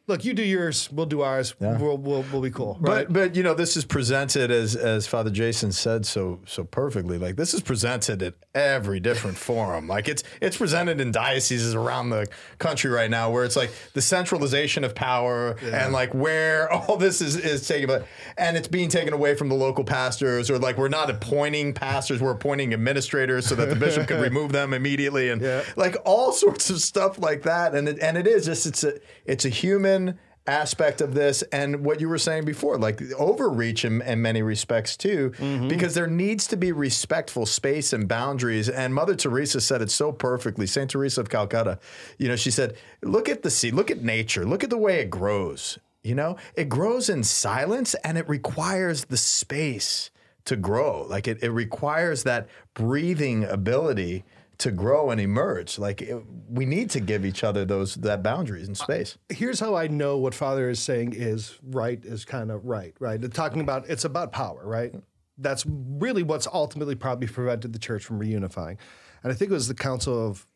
look, you do yours, we'll do ours. Yeah. We'll, we'll, we'll be cool. Right? But but you know, this is presented as as Father Jason said so so perfectly. Like this is presented at every different forum. Like it's it's presented in dioceses around the country right now, where it's like the centralization of power yeah. and like where all this is is taken, but and it's being taken away from the local pastors, or like we're not appointing pastors, we're appointing administrators so that the bishop can remove them immediately, and yeah. like all sorts of stuff like that. And it, and it is just it's a it's a human human aspect of this and what you were saying before, like overreach in, in many respects too, mm-hmm. because there needs to be respectful space and boundaries. And Mother Teresa said it so perfectly. Saint Teresa of Calcutta, you know, she said, "Look at the sea, look at nature, look at the way it grows. You know, it grows in silence, and it requires the space." To grow, like it, it requires that breathing ability to grow and emerge. Like it, we need to give each other those that boundaries and space. Uh, here's how I know what Father is saying is right is kind of right. Right, They're talking about it's about power. Right, that's really what's ultimately probably prevented the church from reunifying. And I think it was the Council of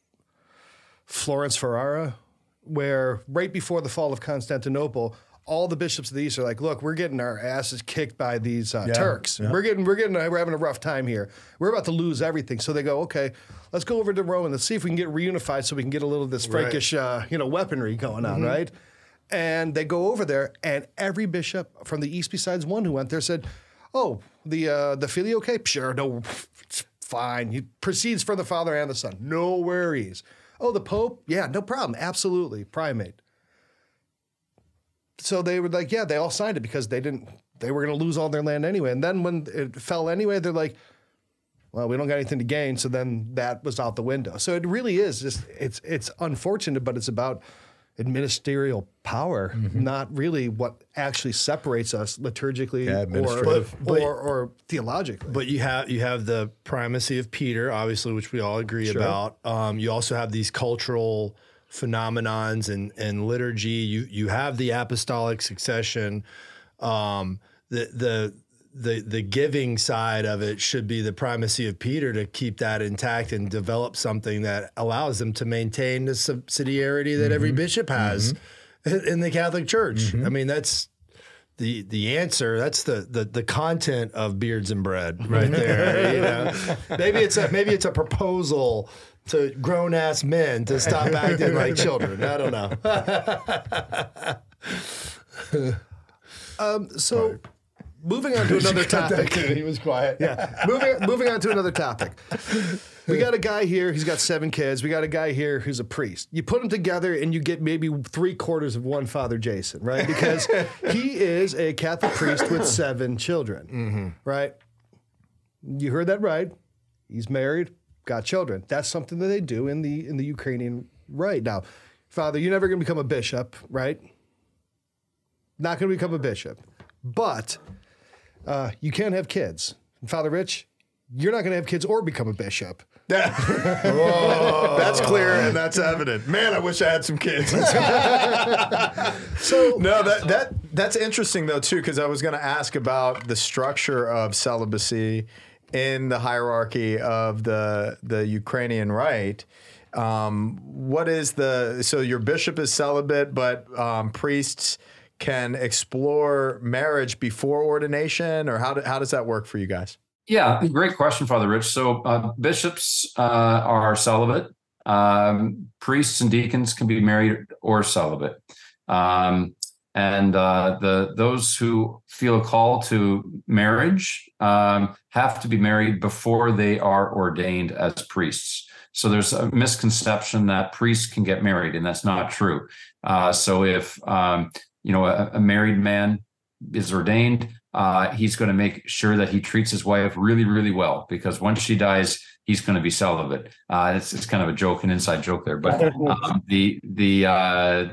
Florence Ferrara, where right before the fall of Constantinople, all the bishops of the East are like, look, we're getting our asses kicked by these uh, yeah, Turks. Yeah. We're getting, we're getting, we're having a rough time here. We're about to lose everything. So they go, okay, let's go over to Rome and let's see if we can get reunified, so we can get a little of this Frankish, right. uh, you know, weaponry going on, mm-hmm. right? And they go over there, and every bishop from the East, besides one who went there, said, "Oh, the uh, the filioque, sure, no, it's fine. He proceeds for the Father and the Son, no worries. Oh, the Pope, yeah, no problem, absolutely, primate." So they were like, yeah, they all signed it because they didn't, they were going to lose all their land anyway. And then when it fell anyway, they're like, well, we don't got anything to gain. So then that was out the window. So it really is just, it's, it's unfortunate, but it's about administerial power, mm-hmm. not really what actually separates us liturgically yeah, or, but, but, or, or, theologically. But you have you have the primacy of Peter, obviously, which we all agree sure. about. Um, you also have these cultural phenomenons and, and liturgy. You you have the apostolic succession. Um, the the the the giving side of it should be the primacy of Peter to keep that intact and develop something that allows them to maintain the subsidiarity that mm-hmm. every bishop has mm-hmm. in the Catholic Church. Mm-hmm. I mean, that's the the answer. That's the the the content of beards and bread right there. you know, maybe it's a maybe it's a proposal to grown ass men to stop acting like children. I don't know. um, so. Moving on to another topic. he was quiet. Yeah. moving moving on to another topic. We got a guy here. He's got seven kids. We got a guy here who's a priest. You put them together, and you get maybe three quarters of one Father Jason, right? Because he is a Catholic priest with seven children, mm-hmm. right? You heard that right. He's married, got children. That's something that they do in the in the Ukrainian rite now. Father, you're never going to become a bishop, right? Not going to become a bishop, but uh, you can have kids. And Father Rich, you're not going to have kids or become a bishop. that's clear and that's evident. Man, I wish I had some kids. so no, that that that's interesting though too, because I was going to ask about the structure of celibacy in the hierarchy of the the Ukrainian rite. Um, what is the so your bishop is celibate, but um, priests can explore marriage before ordination, or how do, how does that work for you guys? Yeah, great question, Father Rich. So uh, bishops uh, are celibate. Um, priests and deacons can be married or celibate. Um, and uh, the those who feel a call to marriage um, have to be married before they are ordained as priests. So there's a misconception that priests can get married, and that's not true. Uh, so if um, you know a, a, married man is ordained, uh, he's going to make sure that he treats his wife really, really well because once she dies, he's going to be celibate. Uh, it's it's kind of a joke, an inside joke there, but um, the the uh,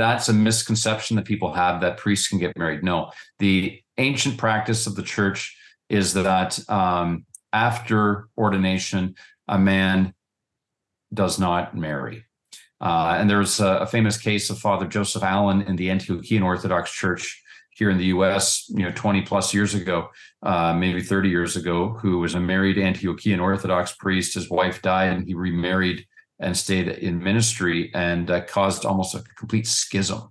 that's a misconception that people have that priests can get married. No, the ancient practice of the church is that um, after ordination, a man does not marry. Uh, and there's a, a, famous case of Father Joseph Allen in the Antiochian Orthodox Church here in the U.S. You know, 20 plus years ago, uh, maybe 30 years ago, who was a married Antiochian Orthodox priest. His wife died, and he remarried and stayed in ministry and uh, caused almost a complete schism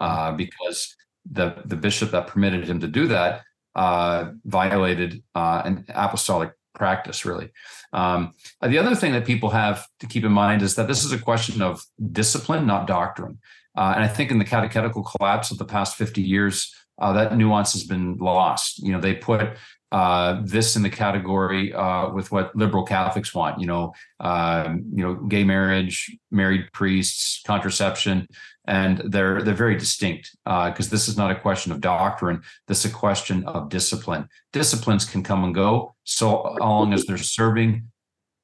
uh, because the the bishop that permitted him to do that uh, violated uh, an apostolic practice really. Um, the other thing that people have to keep in mind is that this is a question of discipline not doctrine. Uh, and i think in the catechetical collapse of the past 50 years uh, that nuance has been lost. You know they put uh, this in the category uh, with what liberal Catholics want. You know, uh, you know, gay marriage, married priests, contraception, and they're they're very distinct because uh, this is not a question of doctrine. This is a question of discipline. Disciplines can come and go so long as they're serving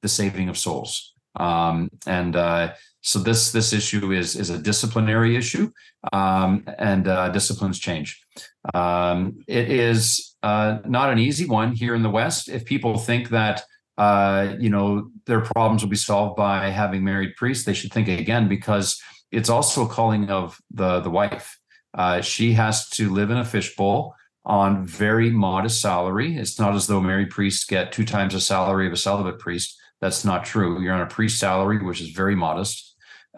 the saving of souls. Um, and uh, so this this issue is is a disciplinary issue, um, and uh, disciplines change. Um, it is uh, not an easy one here in the West. If people think that uh, you know their problems will be solved by having married priests, they should think again because it's also a calling of the the wife. Uh, she has to live in a fishbowl on very modest salary. It's not as though married priests get two times the salary of a celibate priest. That's not true. You're on a priest salary, which is very modest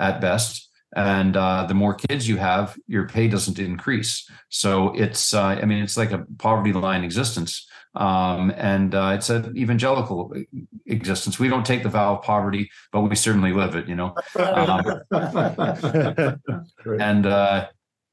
at best and uh, the more kids you have, your pay doesn't increase. So it's, uh, I mean, it's like a poverty line existence, um, and uh, it's an evangelical existence. We don't take the vow of poverty, but we certainly live it, you know. Um, and uh,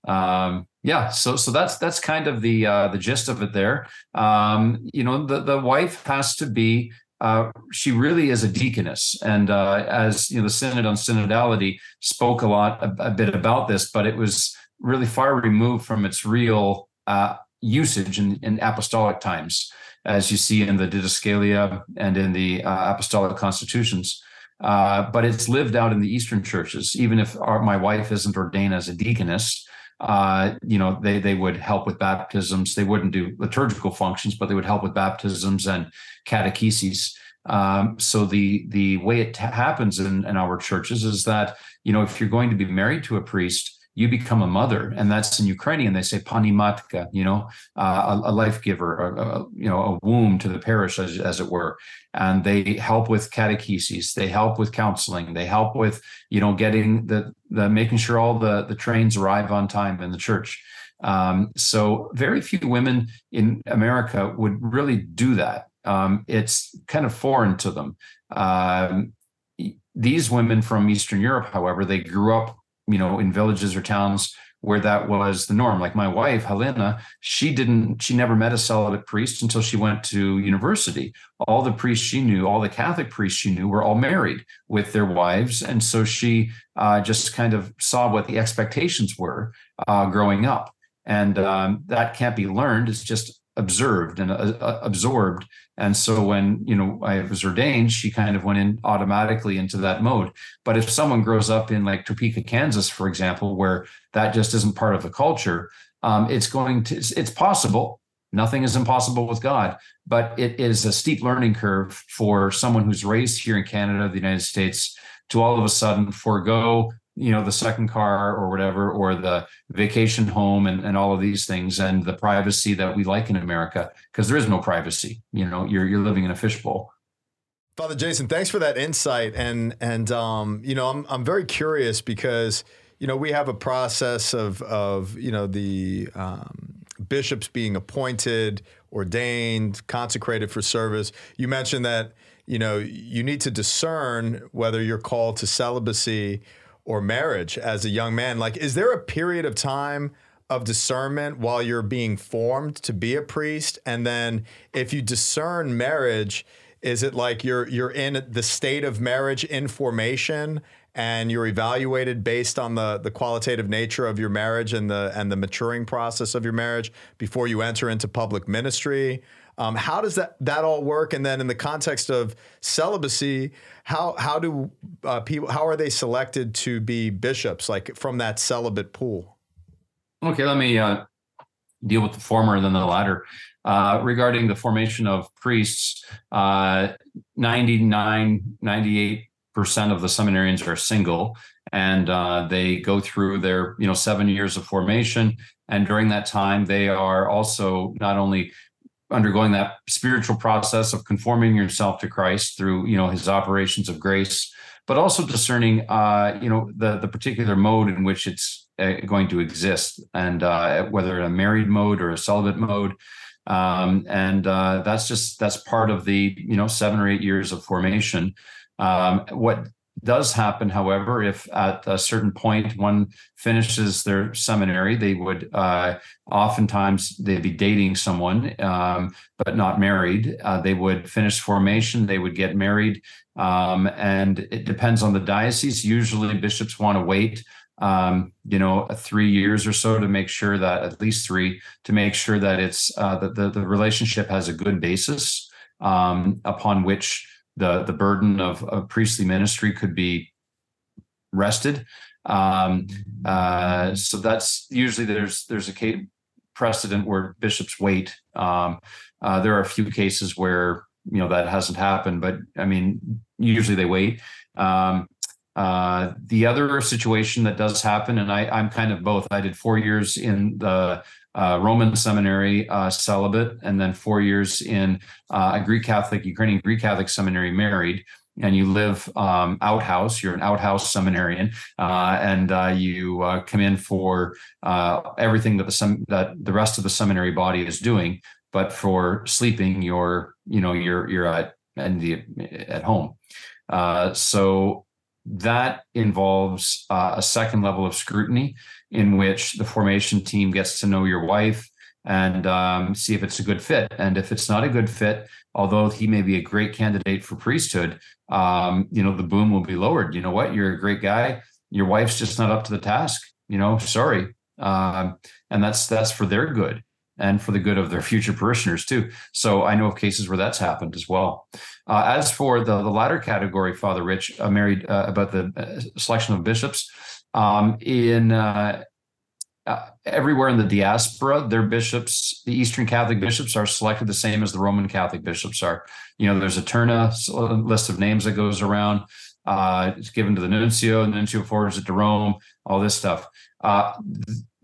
um, yeah, so so that's that's kind of the uh, the gist of it there. Um, you know, the the wife has to be uh, she really is a deaconess. And uh, as you know, the Synod on Synodality spoke a lot, a, a, bit about this, but it was really far removed from its real uh, usage in, in, apostolic times, as you see in the Didascalia and in the uh, apostolic constitutions. Uh, but it's lived out in the Eastern churches. Even if our, my wife isn't ordained as a deaconess, uh, you know, they they would help with baptisms. They wouldn't do liturgical functions, but they would help with baptisms and catecheses. Um, so the the way it t- happens in, in our churches is that you know if you're going to be married to a priest, you become a mother, and that's in Ukrainian. They say panimatka, you know, uh, a, a, life giver, a, a, you know, a womb to the parish, as, as it were. And they help with catechesis, they help with counseling, they help with, you know, getting the the making sure all the the trains arrive on time in the church. Um, so very few women in America would really do that. Um, it's kind of foreign to them. Um, these women from Eastern Europe, however, they grew up you know, in villages or towns where that was the norm. Like my wife, Helena, she didn't, she never met a celibate priest until she went to university. All the priests she knew, all the Catholic priests she knew were all married with their wives. And so she uh, just kind of saw what the expectations were uh, growing up. And um, that can't be learned. It's just observed and uh, absorbed. And so when you know I was ordained, she kind of went in automatically into that mode. But if someone grows up in like Topeka, Kansas, for example, where that just isn't part of the culture, um, it's going to it's, it's possible. Nothing is impossible with God, but it is a steep learning curve for someone who's raised here in Canada, the United States, to all of a sudden forego you know the second car or whatever or the vacation home and, and all of these things and the privacy that we like in america because there is no privacy you know you're you're living in a fishbowl father jason thanks for that insight and and um, you know i'm, I'm very curious because you know we have a process of of you know the um, bishops being appointed, ordained, consecrated for service. You mentioned that you know you need to discern whether you're called to celibacy or marriage as a young man. Like, is there a period of time? of discernment while you're being formed to be a priest and then if you discern marriage is it like you're you're in the state of marriage in formation and you're evaluated based on the the qualitative nature of your marriage and the and the maturing process of your marriage before you enter into public ministry? Um, how does that that all work? And then in the context of celibacy, how how do uh, people how are they selected to be bishops like from that celibate pool? Okay, let me uh, deal with the former and then the latter. Uh, regarding the formation of priests, uh, 99, 98 percent of the seminarians are single, and uh, they go through their you know seven years of formation. And during that time, they are also not only undergoing that spiritual process of conforming yourself to Christ through you know His operations of grace, but also discerning uh, you know the the particular mode in which it's uh, going to exist, and uh, whether a married mode or a celibate mode. Um, and uh, that's just that's part of the you know seven or eight years of formation um, what does happen, however, if at a certain point one finishes their seminary, they would uh, oftentimes they'd be dating someone, um, but not married. Uh, they would finish formation, they would get married, um, and it depends on the diocese. Usually, bishops want to wait. Um, you know, three years or so to make sure that at least three to make sure that it's uh, that the, the relationship has a good basis um, upon which the the burden of, of priestly ministry could be rested. Um, uh, so that's usually there's there's a precedent where bishops wait. Um, uh, there are a few cases where you know that hasn't happened, but I mean usually they wait. Um, uh, the other situation that does happen, and I, I'm kind of both. I did four years in the uh, Roman seminary uh, celibate, and then four years in uh, a Greek Catholic, Ukrainian Greek Catholic seminary married. And you live um, outhouse. You're an outhouse seminarian, uh, and uh, you come in for everything that the sem- that the rest of the seminary body is doing. But for sleeping, you're you know you're you're at and the at home. so that involves a second level of scrutiny in which the formation team gets to know your wife and um, see if it's a good fit. And if it's not a good fit, although he may be a great candidate for priesthood, um, you know, the boom will be lowered. You know what? You're a great guy. Your wife's just not up to the task. You know, sorry. Um, and that's that's for their good and for the good of their future parishioners too. So I know of cases where that's happened as well. Uh, as for the the latter category, Father Rich uh, married uh, about the uh, selection of bishops. Um, in uh, uh, everywhere in the diaspora, their bishops, the Eastern Catholic bishops, are selected the same as the Roman Catholic bishops are. You know, there's a Terna list of names that goes around. It's given to the nuncio, and the nuncio forwards it to Rome. All this stuff. Uh,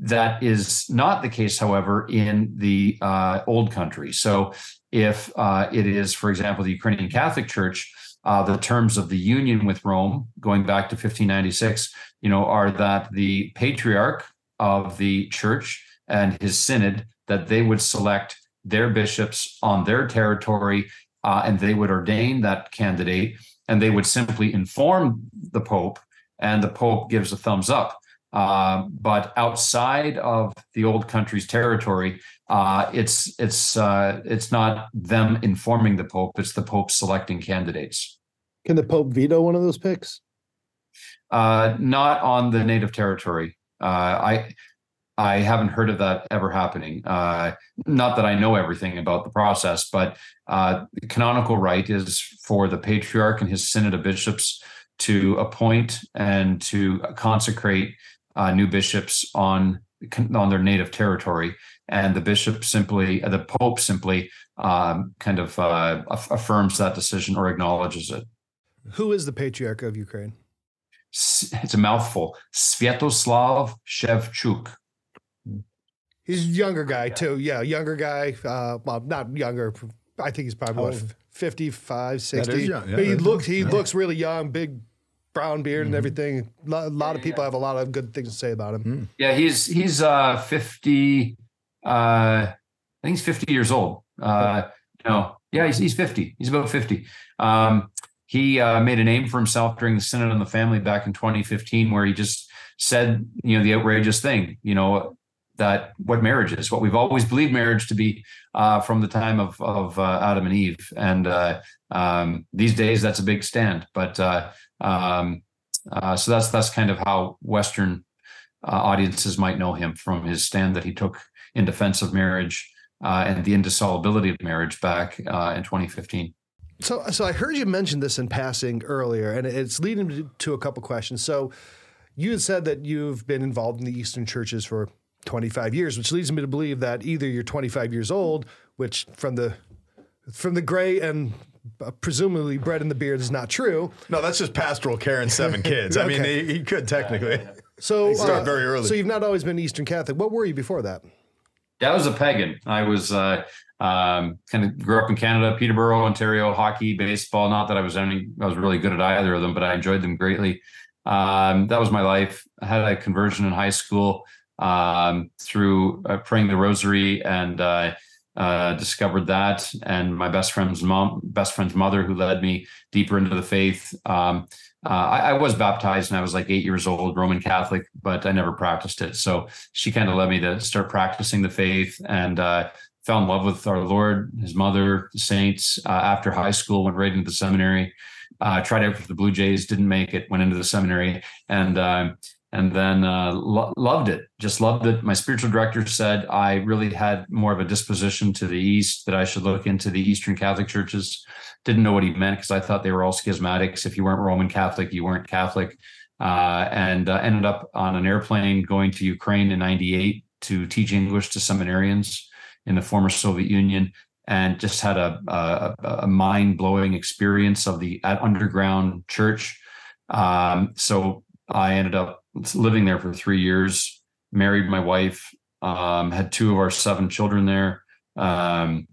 that is not the case, however, in the uh, old country. So, if uh, it is, for example, the Ukrainian Catholic Church, uh, the terms of the union with Rome, going back to 1596, you know, are that the patriarch of the church and his synod that they would select their bishops on their territory, uh, and they would ordain that candidate, and they would simply inform the pope, and the pope gives a thumbs up. Uh, but outside of the old country's territory, uh, it's it's uh, it's not them informing the pope; it's the pope selecting candidates. Can the pope veto one of those picks? Uh, not on the native territory. Uh, I I haven't heard of that ever happening. Uh, not that I know everything about the process, but uh, canonical right is for the patriarch and his synod of bishops to appoint and to consecrate uh, new bishops on on their native territory, and the bishop simply, the pope simply, um, kind of uh, affirms that decision or acknowledges it. Who is the patriarch of Ukraine? It's a mouthful. Sviatoslav Shevchuk. He's a younger guy too. Yeah, younger guy. Uh, well, not younger. I think he's probably what, 55, 60. Young, yeah, but he looks he yeah. looks really young, big brown beard mm-hmm. and everything. A lot, of people have a lot of good things to say about him. Yeah, he's he's uh 50 Uh, I think he's 50 years old. Uh, no, yeah, he's, he's 50. He's about 50. Um, he uh, made a name for himself during the Synod on the Family back in 2015, where he just said, you know, the outrageous thing, you know, that what marriage is, what we've always believed marriage to be uh, from the time of of uh, Adam and Eve, and uh, um, these days that's a big stand. But uh, um, uh, so that's that's kind of how Western uh, audiences might know him from his stand that he took in defense of marriage and the indissolubility of marriage back in 2015. So, so I heard you mention this in passing earlier, and it's leading to a couple questions. So, you had said that you've been involved in the Eastern churches for 25 years, which leads me to believe that either you're 25 years old, which from the from the gray and uh, presumably bread in the beard is not true. No, that's just pastoral care and seven kids. okay. I mean, he, he could technically. So start uh, very early. So you've not always been Eastern Catholic. What were you before that? Yeah, I was a pagan. I was uh, um, kind of grew up in Canada, Peterborough, Ontario, hockey, baseball. Not that I was any, I was really good at either of them, but I enjoyed them greatly. Um, that was my life. I had a conversion in high school um, through uh, praying the rosary and uh, uh, discovered that. And my best friend's mom, best friend's mother, who led me deeper into the faith. Um, uh, I, I, was baptized when I was like eight years old, Roman Catholic, but I never practiced it. So she kind of led me to start practicing the faith and uh, fell in love with our Lord, His mother, the saints. Uh, after high school, went right into the seminary. tried out for the Blue Jays, didn't make it. Went into the seminary, and um, and then uh, lo- loved it. Just loved it my spiritual director said i really had more of a disposition to the east that i should look into the eastern catholic churches. Didn't know what he meant because i thought they were all schismatics. If you weren't roman catholic you weren't catholic. Uh, and uh, ended up on an airplane going to ukraine in 98 to teach english to seminarians in the former soviet union and just had a, a, a mind-blowing experience of the underground church. Um, so i ended up living there for three years, married my wife, um, had two of our seven children there. Um,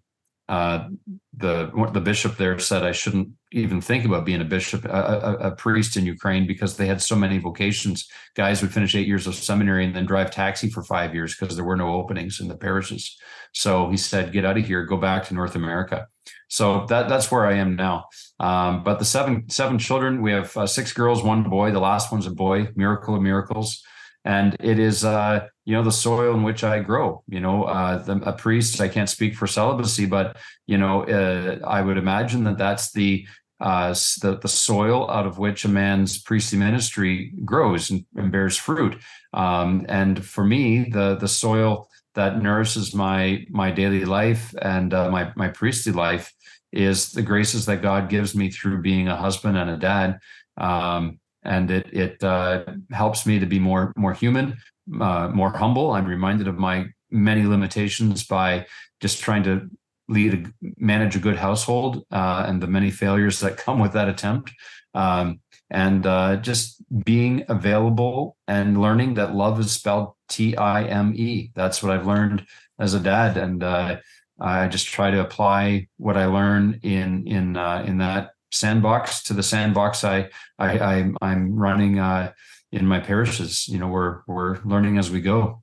uh, the the bishop there said I shouldn't even think about being a bishop, a, a, a, priest in Ukraine because they had so many vocations. Guys would finish eight years of seminary and then drive taxi for five years because there were no openings in the parishes. So he said, "Get out of here, go back to North America." So that that's where I am now. Um, but the seven seven children, we have uh, six girls, one boy. The last one's a boy. Miracle of miracles, and it is uh, you know the soil in which I grow. You know, uh, the, a priest. I can't speak for celibacy, but you know, uh, I would imagine that that's the uh, the, the soil out of which a man's priestly ministry grows and, and bears fruit. Um, and for me, the the soil that nourishes my my daily life and uh, my my priestly life is the graces that God gives me through being a husband and a dad. Um, and it it uh, helps me to be more more human, uh, more humble. I'm reminded of my many limitations by just trying to lead a, manage a good household uh, and the many failures that come with that attempt. Um, and uh, just being available and learning that love is spelled T I M E. That's what I've learned as a dad, and uh, I just try to apply what I learn in in uh, in that sandbox to the sandbox I I, I I'm running uh, in my parishes. You know, we're we're learning as we go.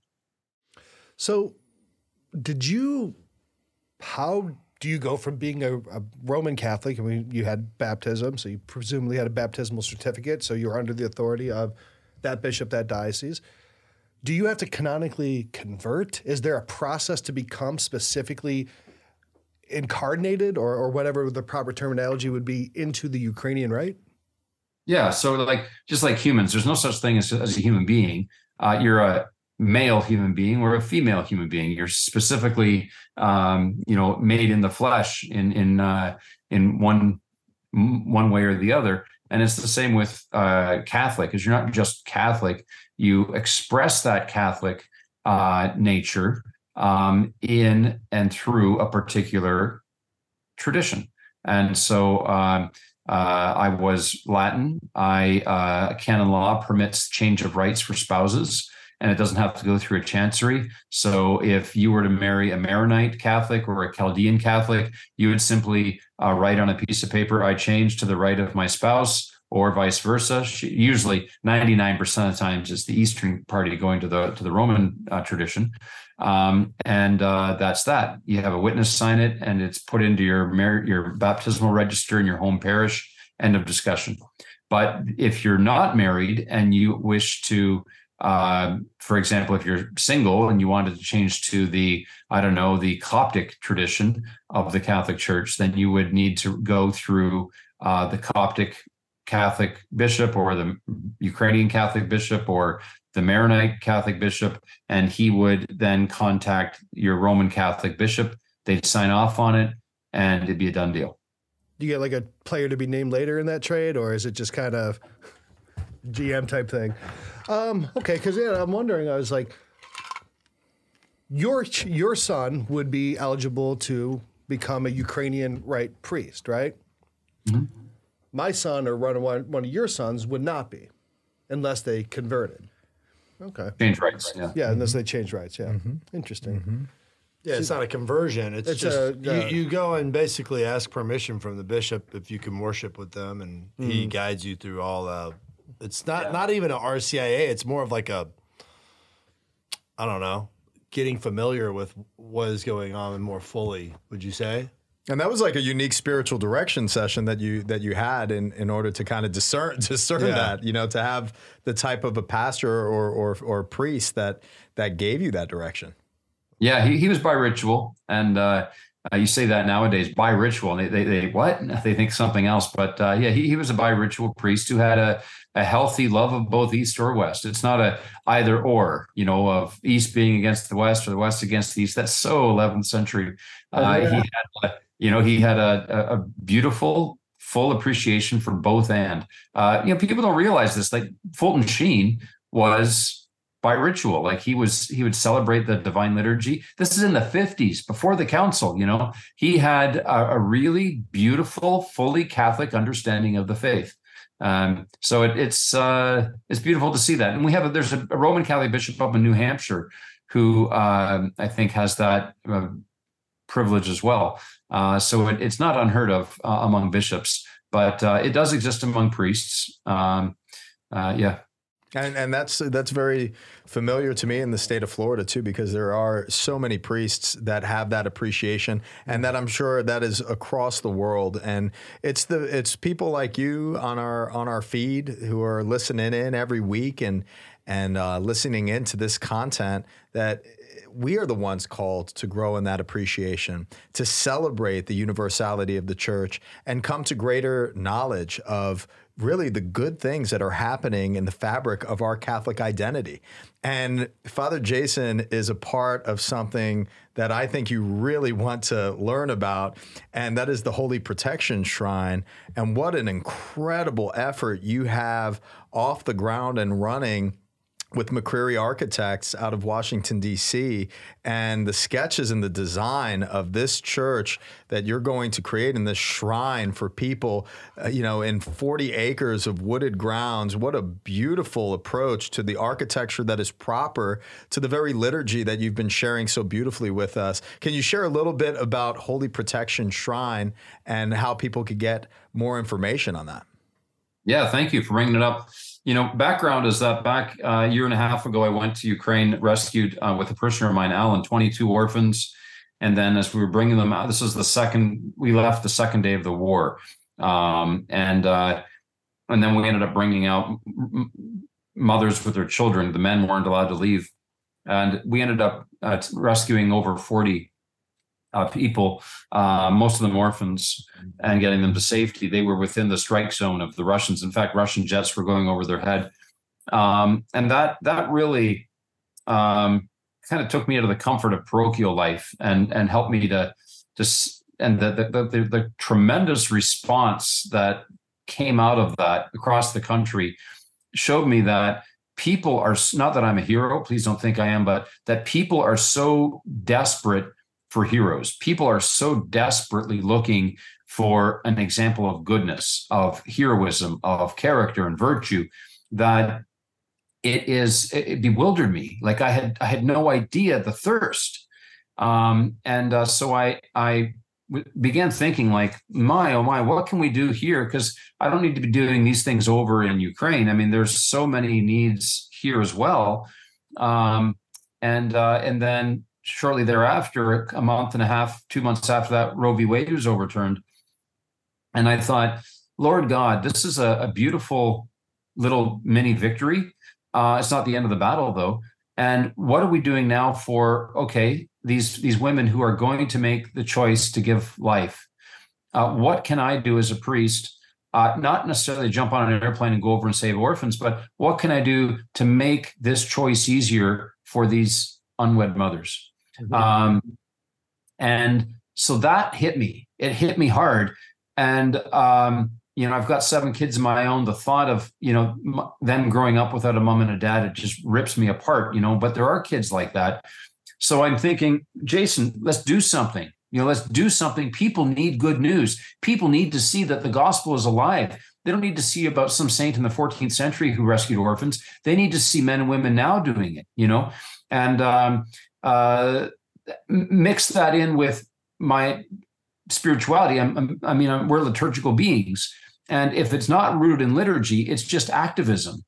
So, did you? How do you go from being a, a, Roman Catholic? I mean, you had baptism, so you presumably had a baptismal certificate, so you're under the authority of that bishop, that diocese. Do you have to canonically convert? Is there a process to become specifically incarnated or, or whatever the proper terminology would be into the Ukrainian rite? Yeah. So, like, just like humans, there's no such thing as, as a human being. Uh, you're a male human being or a female human being. You're specifically, um, you know, made in the flesh in in uh, in one one way or the other. And it's the same with uh, Catholic, because you're not just Catholic. You express that Catholic uh, nature um, in and through a particular tradition. And so um, uh, I was Latin. I uh, canon law permits change of rites for spouses and it doesn't have to go through a chancery. So if you were to marry a Maronite Catholic or a Chaldean Catholic, you would simply uh, write on a piece of paper, I change to the rite of my spouse, or vice versa. She, usually, 99% of the times, it's the Eastern party going to the to the Roman uh, tradition, Um, and uh, that's that. You have a witness sign it, and it's put into your mar- your baptismal register in your home parish. End of discussion. But if you're not married and you wish to, uh, for example, if you're single and you wanted to change to the, I don't know, the Coptic tradition of the Catholic Church, then you would need to go through uh, the Coptic Catholic bishop or the Ukrainian Catholic bishop or the Maronite Catholic bishop, and he would then contact your Roman Catholic bishop. They'd sign off on it, and it'd be a done deal. Do you get like a player to be named later in that trade, or is it just kind of GM type thing? Um, okay, because yeah, I'm wondering. I was like, your your son would be eligible to become a Ukrainian rite priest, right? Mm-hmm. My son or one, one of your sons would not be, unless they converted. Okay. Change rites. Yeah. Yeah, unless they change rites. Yeah. Mm-hmm. Interesting. Mm-hmm. Yeah, it's not a conversion. It's, it's just a, uh, you, you, go and basically ask permission from the bishop if you can worship with them, and mm-hmm. he guides you through all the. It's not yeah. not even a RCIA. It's more of like a. I don't know, getting familiar with what is going on and more fully. Would you say? And that was like a unique spiritual direction session that you that you had in, in order to kind of discern discern yeah. that, you know, to have the type of a pastor or or or priest that that gave you that direction. Yeah, he, he was bi-ritual, and uh, uh, you say that nowadays bi-ritual, and they, they, they what they think something else. But uh, yeah, he, he was a bi-ritual priest who had a a healthy love of both East or West. It's not a either or, you know, of East being against the West or the West against the East. That's so 11th century. Oh, uh, yeah. He had you know, he had a, a beautiful, full appreciation for both and. Uh, you know, people don't realize this. Like Fulton Sheen was bi-ritual. Like he was, he would celebrate the divine liturgy. This is in the 50s before the council, you know, he had a, a really beautiful, fully Catholic understanding of the faith. Um, so it, it's uh, it's beautiful to see that, and we have a, there's a, a, Roman Catholic bishop up in New Hampshire who uh, I think has that uh, privilege as well. Uh, so it, it's not unheard of uh, among bishops, but uh, it does exist among priests. Um, yeah. And, and that's that's very familiar to me in the state of Florida too, because there are so many priests that have that appreciation, and that I'm sure that is across the world. And it's the it's people like you on our on our feed who are listening in every week and and uh, listening into this content that we are the ones called to grow in that appreciation, to celebrate the universality of the church, and come to greater knowledge of really the good things that are happening in the fabric of our Catholic identity. And Father Jason is a part of something that I think you really want to learn about, and that is the Holy Protection Shrine. And what an incredible effort you have off the ground and running with McCrery Architects out of Washington, D.C., and the sketches and the design of this church that you're going to create in this shrine for people, uh, you know, in 40 acres of wooded grounds. What a beautiful approach to the architecture that is proper to the very liturgy that you've been sharing so beautifully with us. Can you share a little bit about Holy Protection Shrine and how people could get more information on that? Yeah, thank you for bringing it up. You know, background is that back uh, a year and a half ago, I went to Ukraine, rescued uh, with a prisoner of mine, Alan, 22 orphans. And then as we were bringing them out, this is the second, we left the second day of the war. Um, and, uh, and then we ended up bringing out mothers with their children. The men weren't allowed to leave. And we ended up uh, rescuing over 40 uh, people, uh, most of them orphans, and getting them to safety. They were within the strike zone of the Russians. In fact, Russian jets were going over their head, um, and that that really um, kind of took me out of the comfort of parochial life and and helped me to just and the the, the the tremendous response that came out of that across the country showed me that people are not that I'm a hero, please don't think I am, but that people are so desperate for heroes. People are so desperately looking for an example of goodness, of heroism, of character and virtue that it is it bewildered me. Like I had I had no idea the thirst. Um, and uh, so I I began thinking like my oh my what can we do here because i don't need to be doing these things over in ukraine i mean there's so many needs here as well um, and uh, and then shortly thereafter, a month and a half, two months after that, Roe v. Wade was overturned. And I thought, Lord God, this is a, a beautiful little mini victory. Uh, it's not the end of the battle, though. And what are we doing now for okay these these women who are going to make the choice to give life? Uh, what can I do as a priest? Uh, not necessarily jump on an airplane and go over and save orphans, but what can I do to make this choice easier for these unwed mothers? Um, and so that hit me. It hit me hard. And um, you know, I've got seven kids of my own. The thought of, you know, m- them growing up without a mom and a dad, it just rips me apart, you know, but there are kids like that. So I'm thinking, Jason, let's do something. You know, let's do something. People need good news. People need to see that the gospel is alive. They don't need to see about some saint in the 14th century who rescued orphans. They need to see men and women now doing it, you know, and um, uh, mix that in with my spirituality. I'm, I'm, i mean, I'm, we're liturgical beings. And if it's not rooted in liturgy, it's just activism,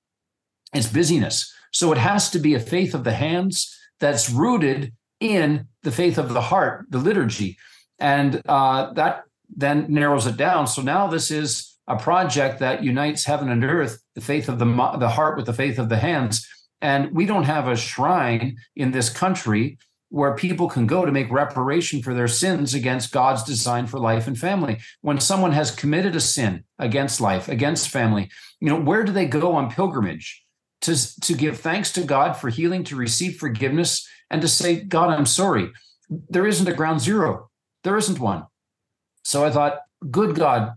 it's busyness. So it has to be a faith of the hands that's rooted in the faith of the heart, the liturgy. And uh, that then narrows it down. So now this is a project that unites heaven and earth, the faith of the, the heart with the faith of the hands. And we don't have a shrine in this country where people can go to make reparation for their sins against God's design for life and family. When someone has committed a sin against life, against family, you know, where do they go on pilgrimage? To, to give thanks to God for healing, to receive forgiveness, and to say, God, I'm sorry. There isn't a ground zero. There isn't one. So I thought, good God,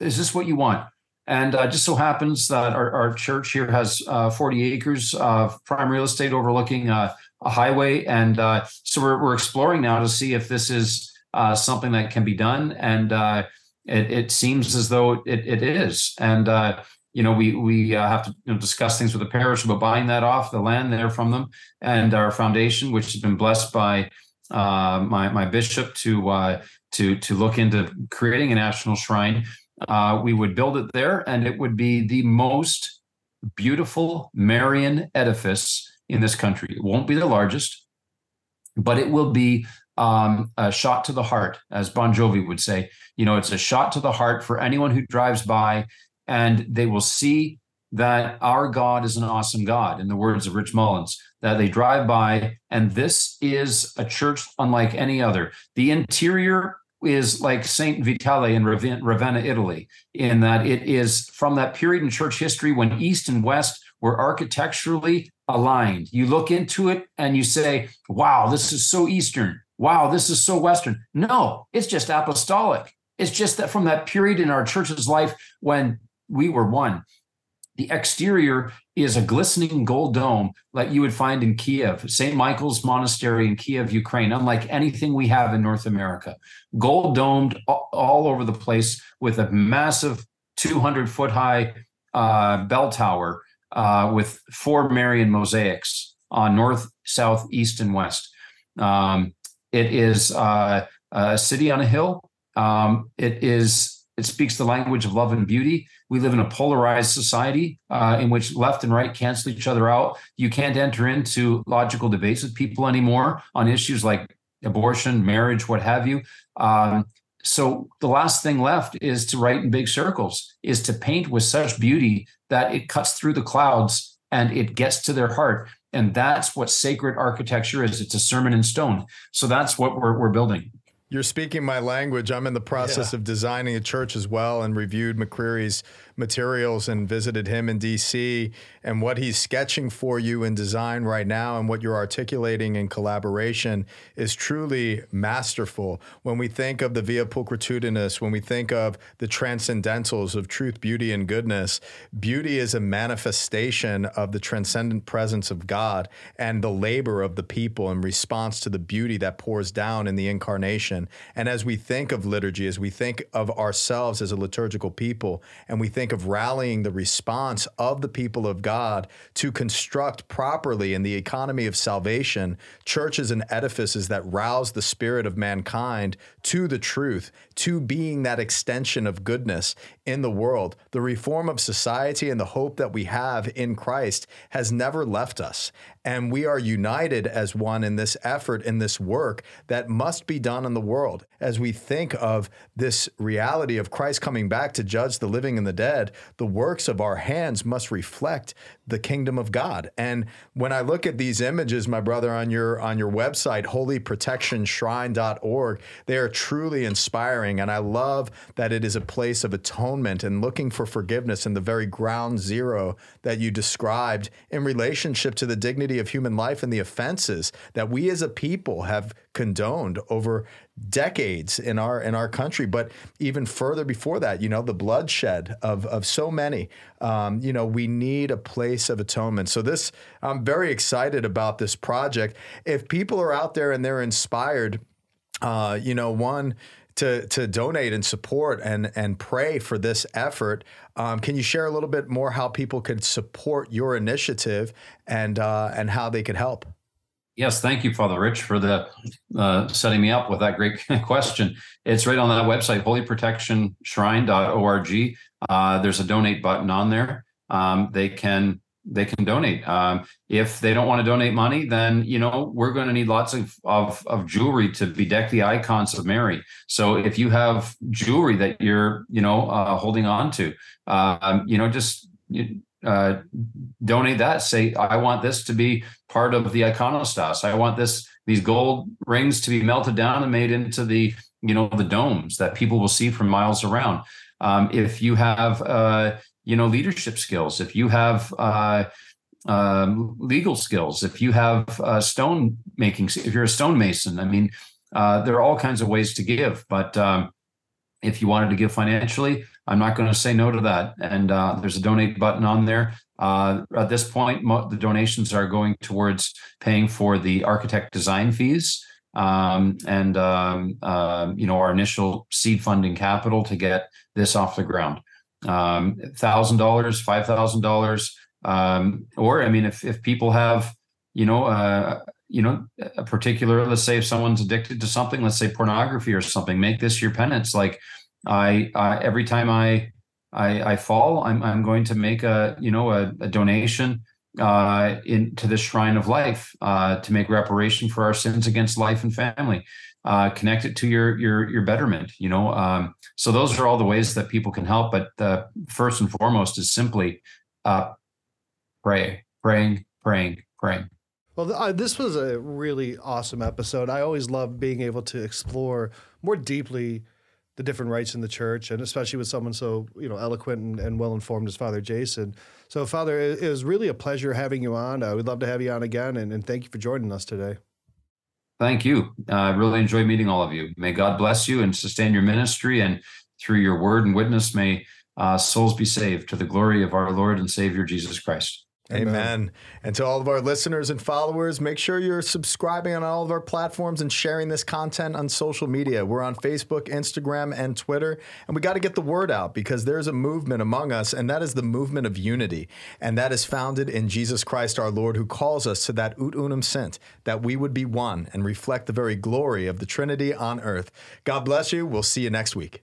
is this what you want? And uh, just so happens that our, our church here has uh, 40 acres of prime real estate overlooking uh, a highway, and uh, so we're we're exploring now to see if this is uh, something that can be done, and uh, it, it seems as though it, it is, and you know we we have to you know, discuss things with the parish about buying that off the land there from them, and our foundation, which has been blessed by my my bishop to to to look into creating a national shrine. We would build it there, and it would be the most beautiful Marian edifice in this country. It won't be the largest, but it will be um, a shot to the heart, as Bon Jovi would say. You know, it's a shot to the heart for anyone who drives by, and they will see that our God is an awesome God, in the words of Rich Mullins, that they drive by, and this is a church unlike any other. The interior is like Saint Vitale in Ravenna, Italy, in that it is from that period in church history when East and West were architecturally aligned. You look into it and you say, wow, this is so Eastern. Wow, this is so Western. No, it's just apostolic. It's just that from that period in our church's life when we were one. The exterior is a glistening gold dome like you would find in Kiev, St. Michael's Monastery in Kiev, Ukraine, unlike anything we have in North America. Gold domed all over the place with a massive 200 foot high uh, bell tower uh, with four Marian mosaics on north, south, east, and west. Um, it is uh, a city on a hill. Um, it is it speaks the language of love and beauty. We live in a polarized society uh, in which left and right cancel each other out. You can't enter into logical debates with people anymore on issues like abortion, marriage, what have you. Um, so the last thing left is to write in big circles, is to paint with such beauty that it cuts through the clouds and it gets to their heart. And that's what sacred architecture is. It's a sermon in stone. So that's what we're, we're building. You're speaking my language. I'm in the process yeah. of designing a church as well and reviewed McCrery's materials and visited him in DC and what he's sketching for you in design right now and what you're articulating in collaboration is truly masterful. When we think of the via pulchritudinis, when we think of the transcendentals of truth, beauty, and goodness, beauty is a manifestation of the transcendent presence of God and the labor of the people in response to the beauty that pours down in the incarnation And as we think of liturgy, as we think of ourselves as a liturgical people, and we think of rallying the response of the people of God to construct properly in the economy of salvation churches and edifices that rouse the spirit of mankind to the truth, to being that extension of goodness in the world. The reform of society and the hope that we have in Christ has never left us. And we are united as one in this effort, in this work that must be done in the world. As we think of this reality of Christ coming back to judge the living and the dead, the works of our hands must reflect the kingdom of God. And when I look at these images, my brother, on your on your website, holyprotectionshrine.org, they are truly inspiring. And I love that it is a place of atonement and looking for forgiveness in the very ground zero that you described in relationship to the dignity of human life and the offenses that we as a people have condoned over decades in our in our country. But even further before that, you know, the bloodshed of of so many. Um, you know, we need a place of atonement. So this, I'm very excited about this project. If people are out there and they're inspired, uh, you know, one to to donate and support and and pray for this effort. Um, can you share a little bit more how people could support your initiative and uh, and how they could help? Yes, thank you, Father Rich, for the uh, setting me up with that great question. It's right on that website, holyprotectionshrine.org. Uh, there's a donate button on there. Um, they can they can donate. Um, if they don't want to donate money, then you know we're going to need lots of, of, of jewelry to bedeck the icons of Mary. So if you have jewelry that you're you know uh, holding on to, um, you know just you, uh, donate that. Say I want this to be part of the iconostas. I want this these gold rings to be melted down and made into the you know the domes that people will see from miles around. Um, if you have uh, you know leadership skills, if you have uh, um, legal skills, if you have uh, stone making, if you're a stonemason, I mean, uh, there are all kinds of ways to give. But um, if you wanted to give financially, I'm not going to say no to that. And uh, there's a donate button on there. Uh, at this point, mo- the donations are going towards paying for the architect design fees um, and um, uh, you know our initial seed funding capital to get this off the ground. Um, thousand dollars, five thousand dollars, um, or I mean, if if people have you know uh, you know a particular, let's say if someone's addicted to something, let's say pornography or something, make this your penance, like I, I every time I, I, I fall, I'm I'm going to make a you know a, a donation uh, into the shrine of life uh, to make reparation for our sins against life and family. Uh, connect it to your your your betterment. You know, um, so those are all the ways that people can help. But the first and foremost is simply uh, pray, praying, praying, praying. Well, uh, this was a really awesome episode. I always love being able to explore more deeply the different rites in the church, and especially with someone so you know eloquent and, and well informed as Father Jason. So, Father, it, was really a pleasure having you on. We'd love to have you on again, and, and thank you for joining us today. Thank you. Uh, I uh, really enjoyed meeting all of you. May God bless you and sustain your ministry, and through your word and witness, may uh, souls be saved to the glory of our Lord and Savior Jesus Christ. Amen. Amen. And to all of our listeners and followers, make sure you're subscribing on all of our platforms and sharing this content on social media. We're on Facebook, Instagram, and Twitter. And we got to get the word out because there's a movement among us, and that is the movement of unity. And that is founded in Jesus Christ our Lord, who calls us to that ut unum sint, that we would be one and reflect the very glory of the Trinity on earth. God bless you. We'll see you next week.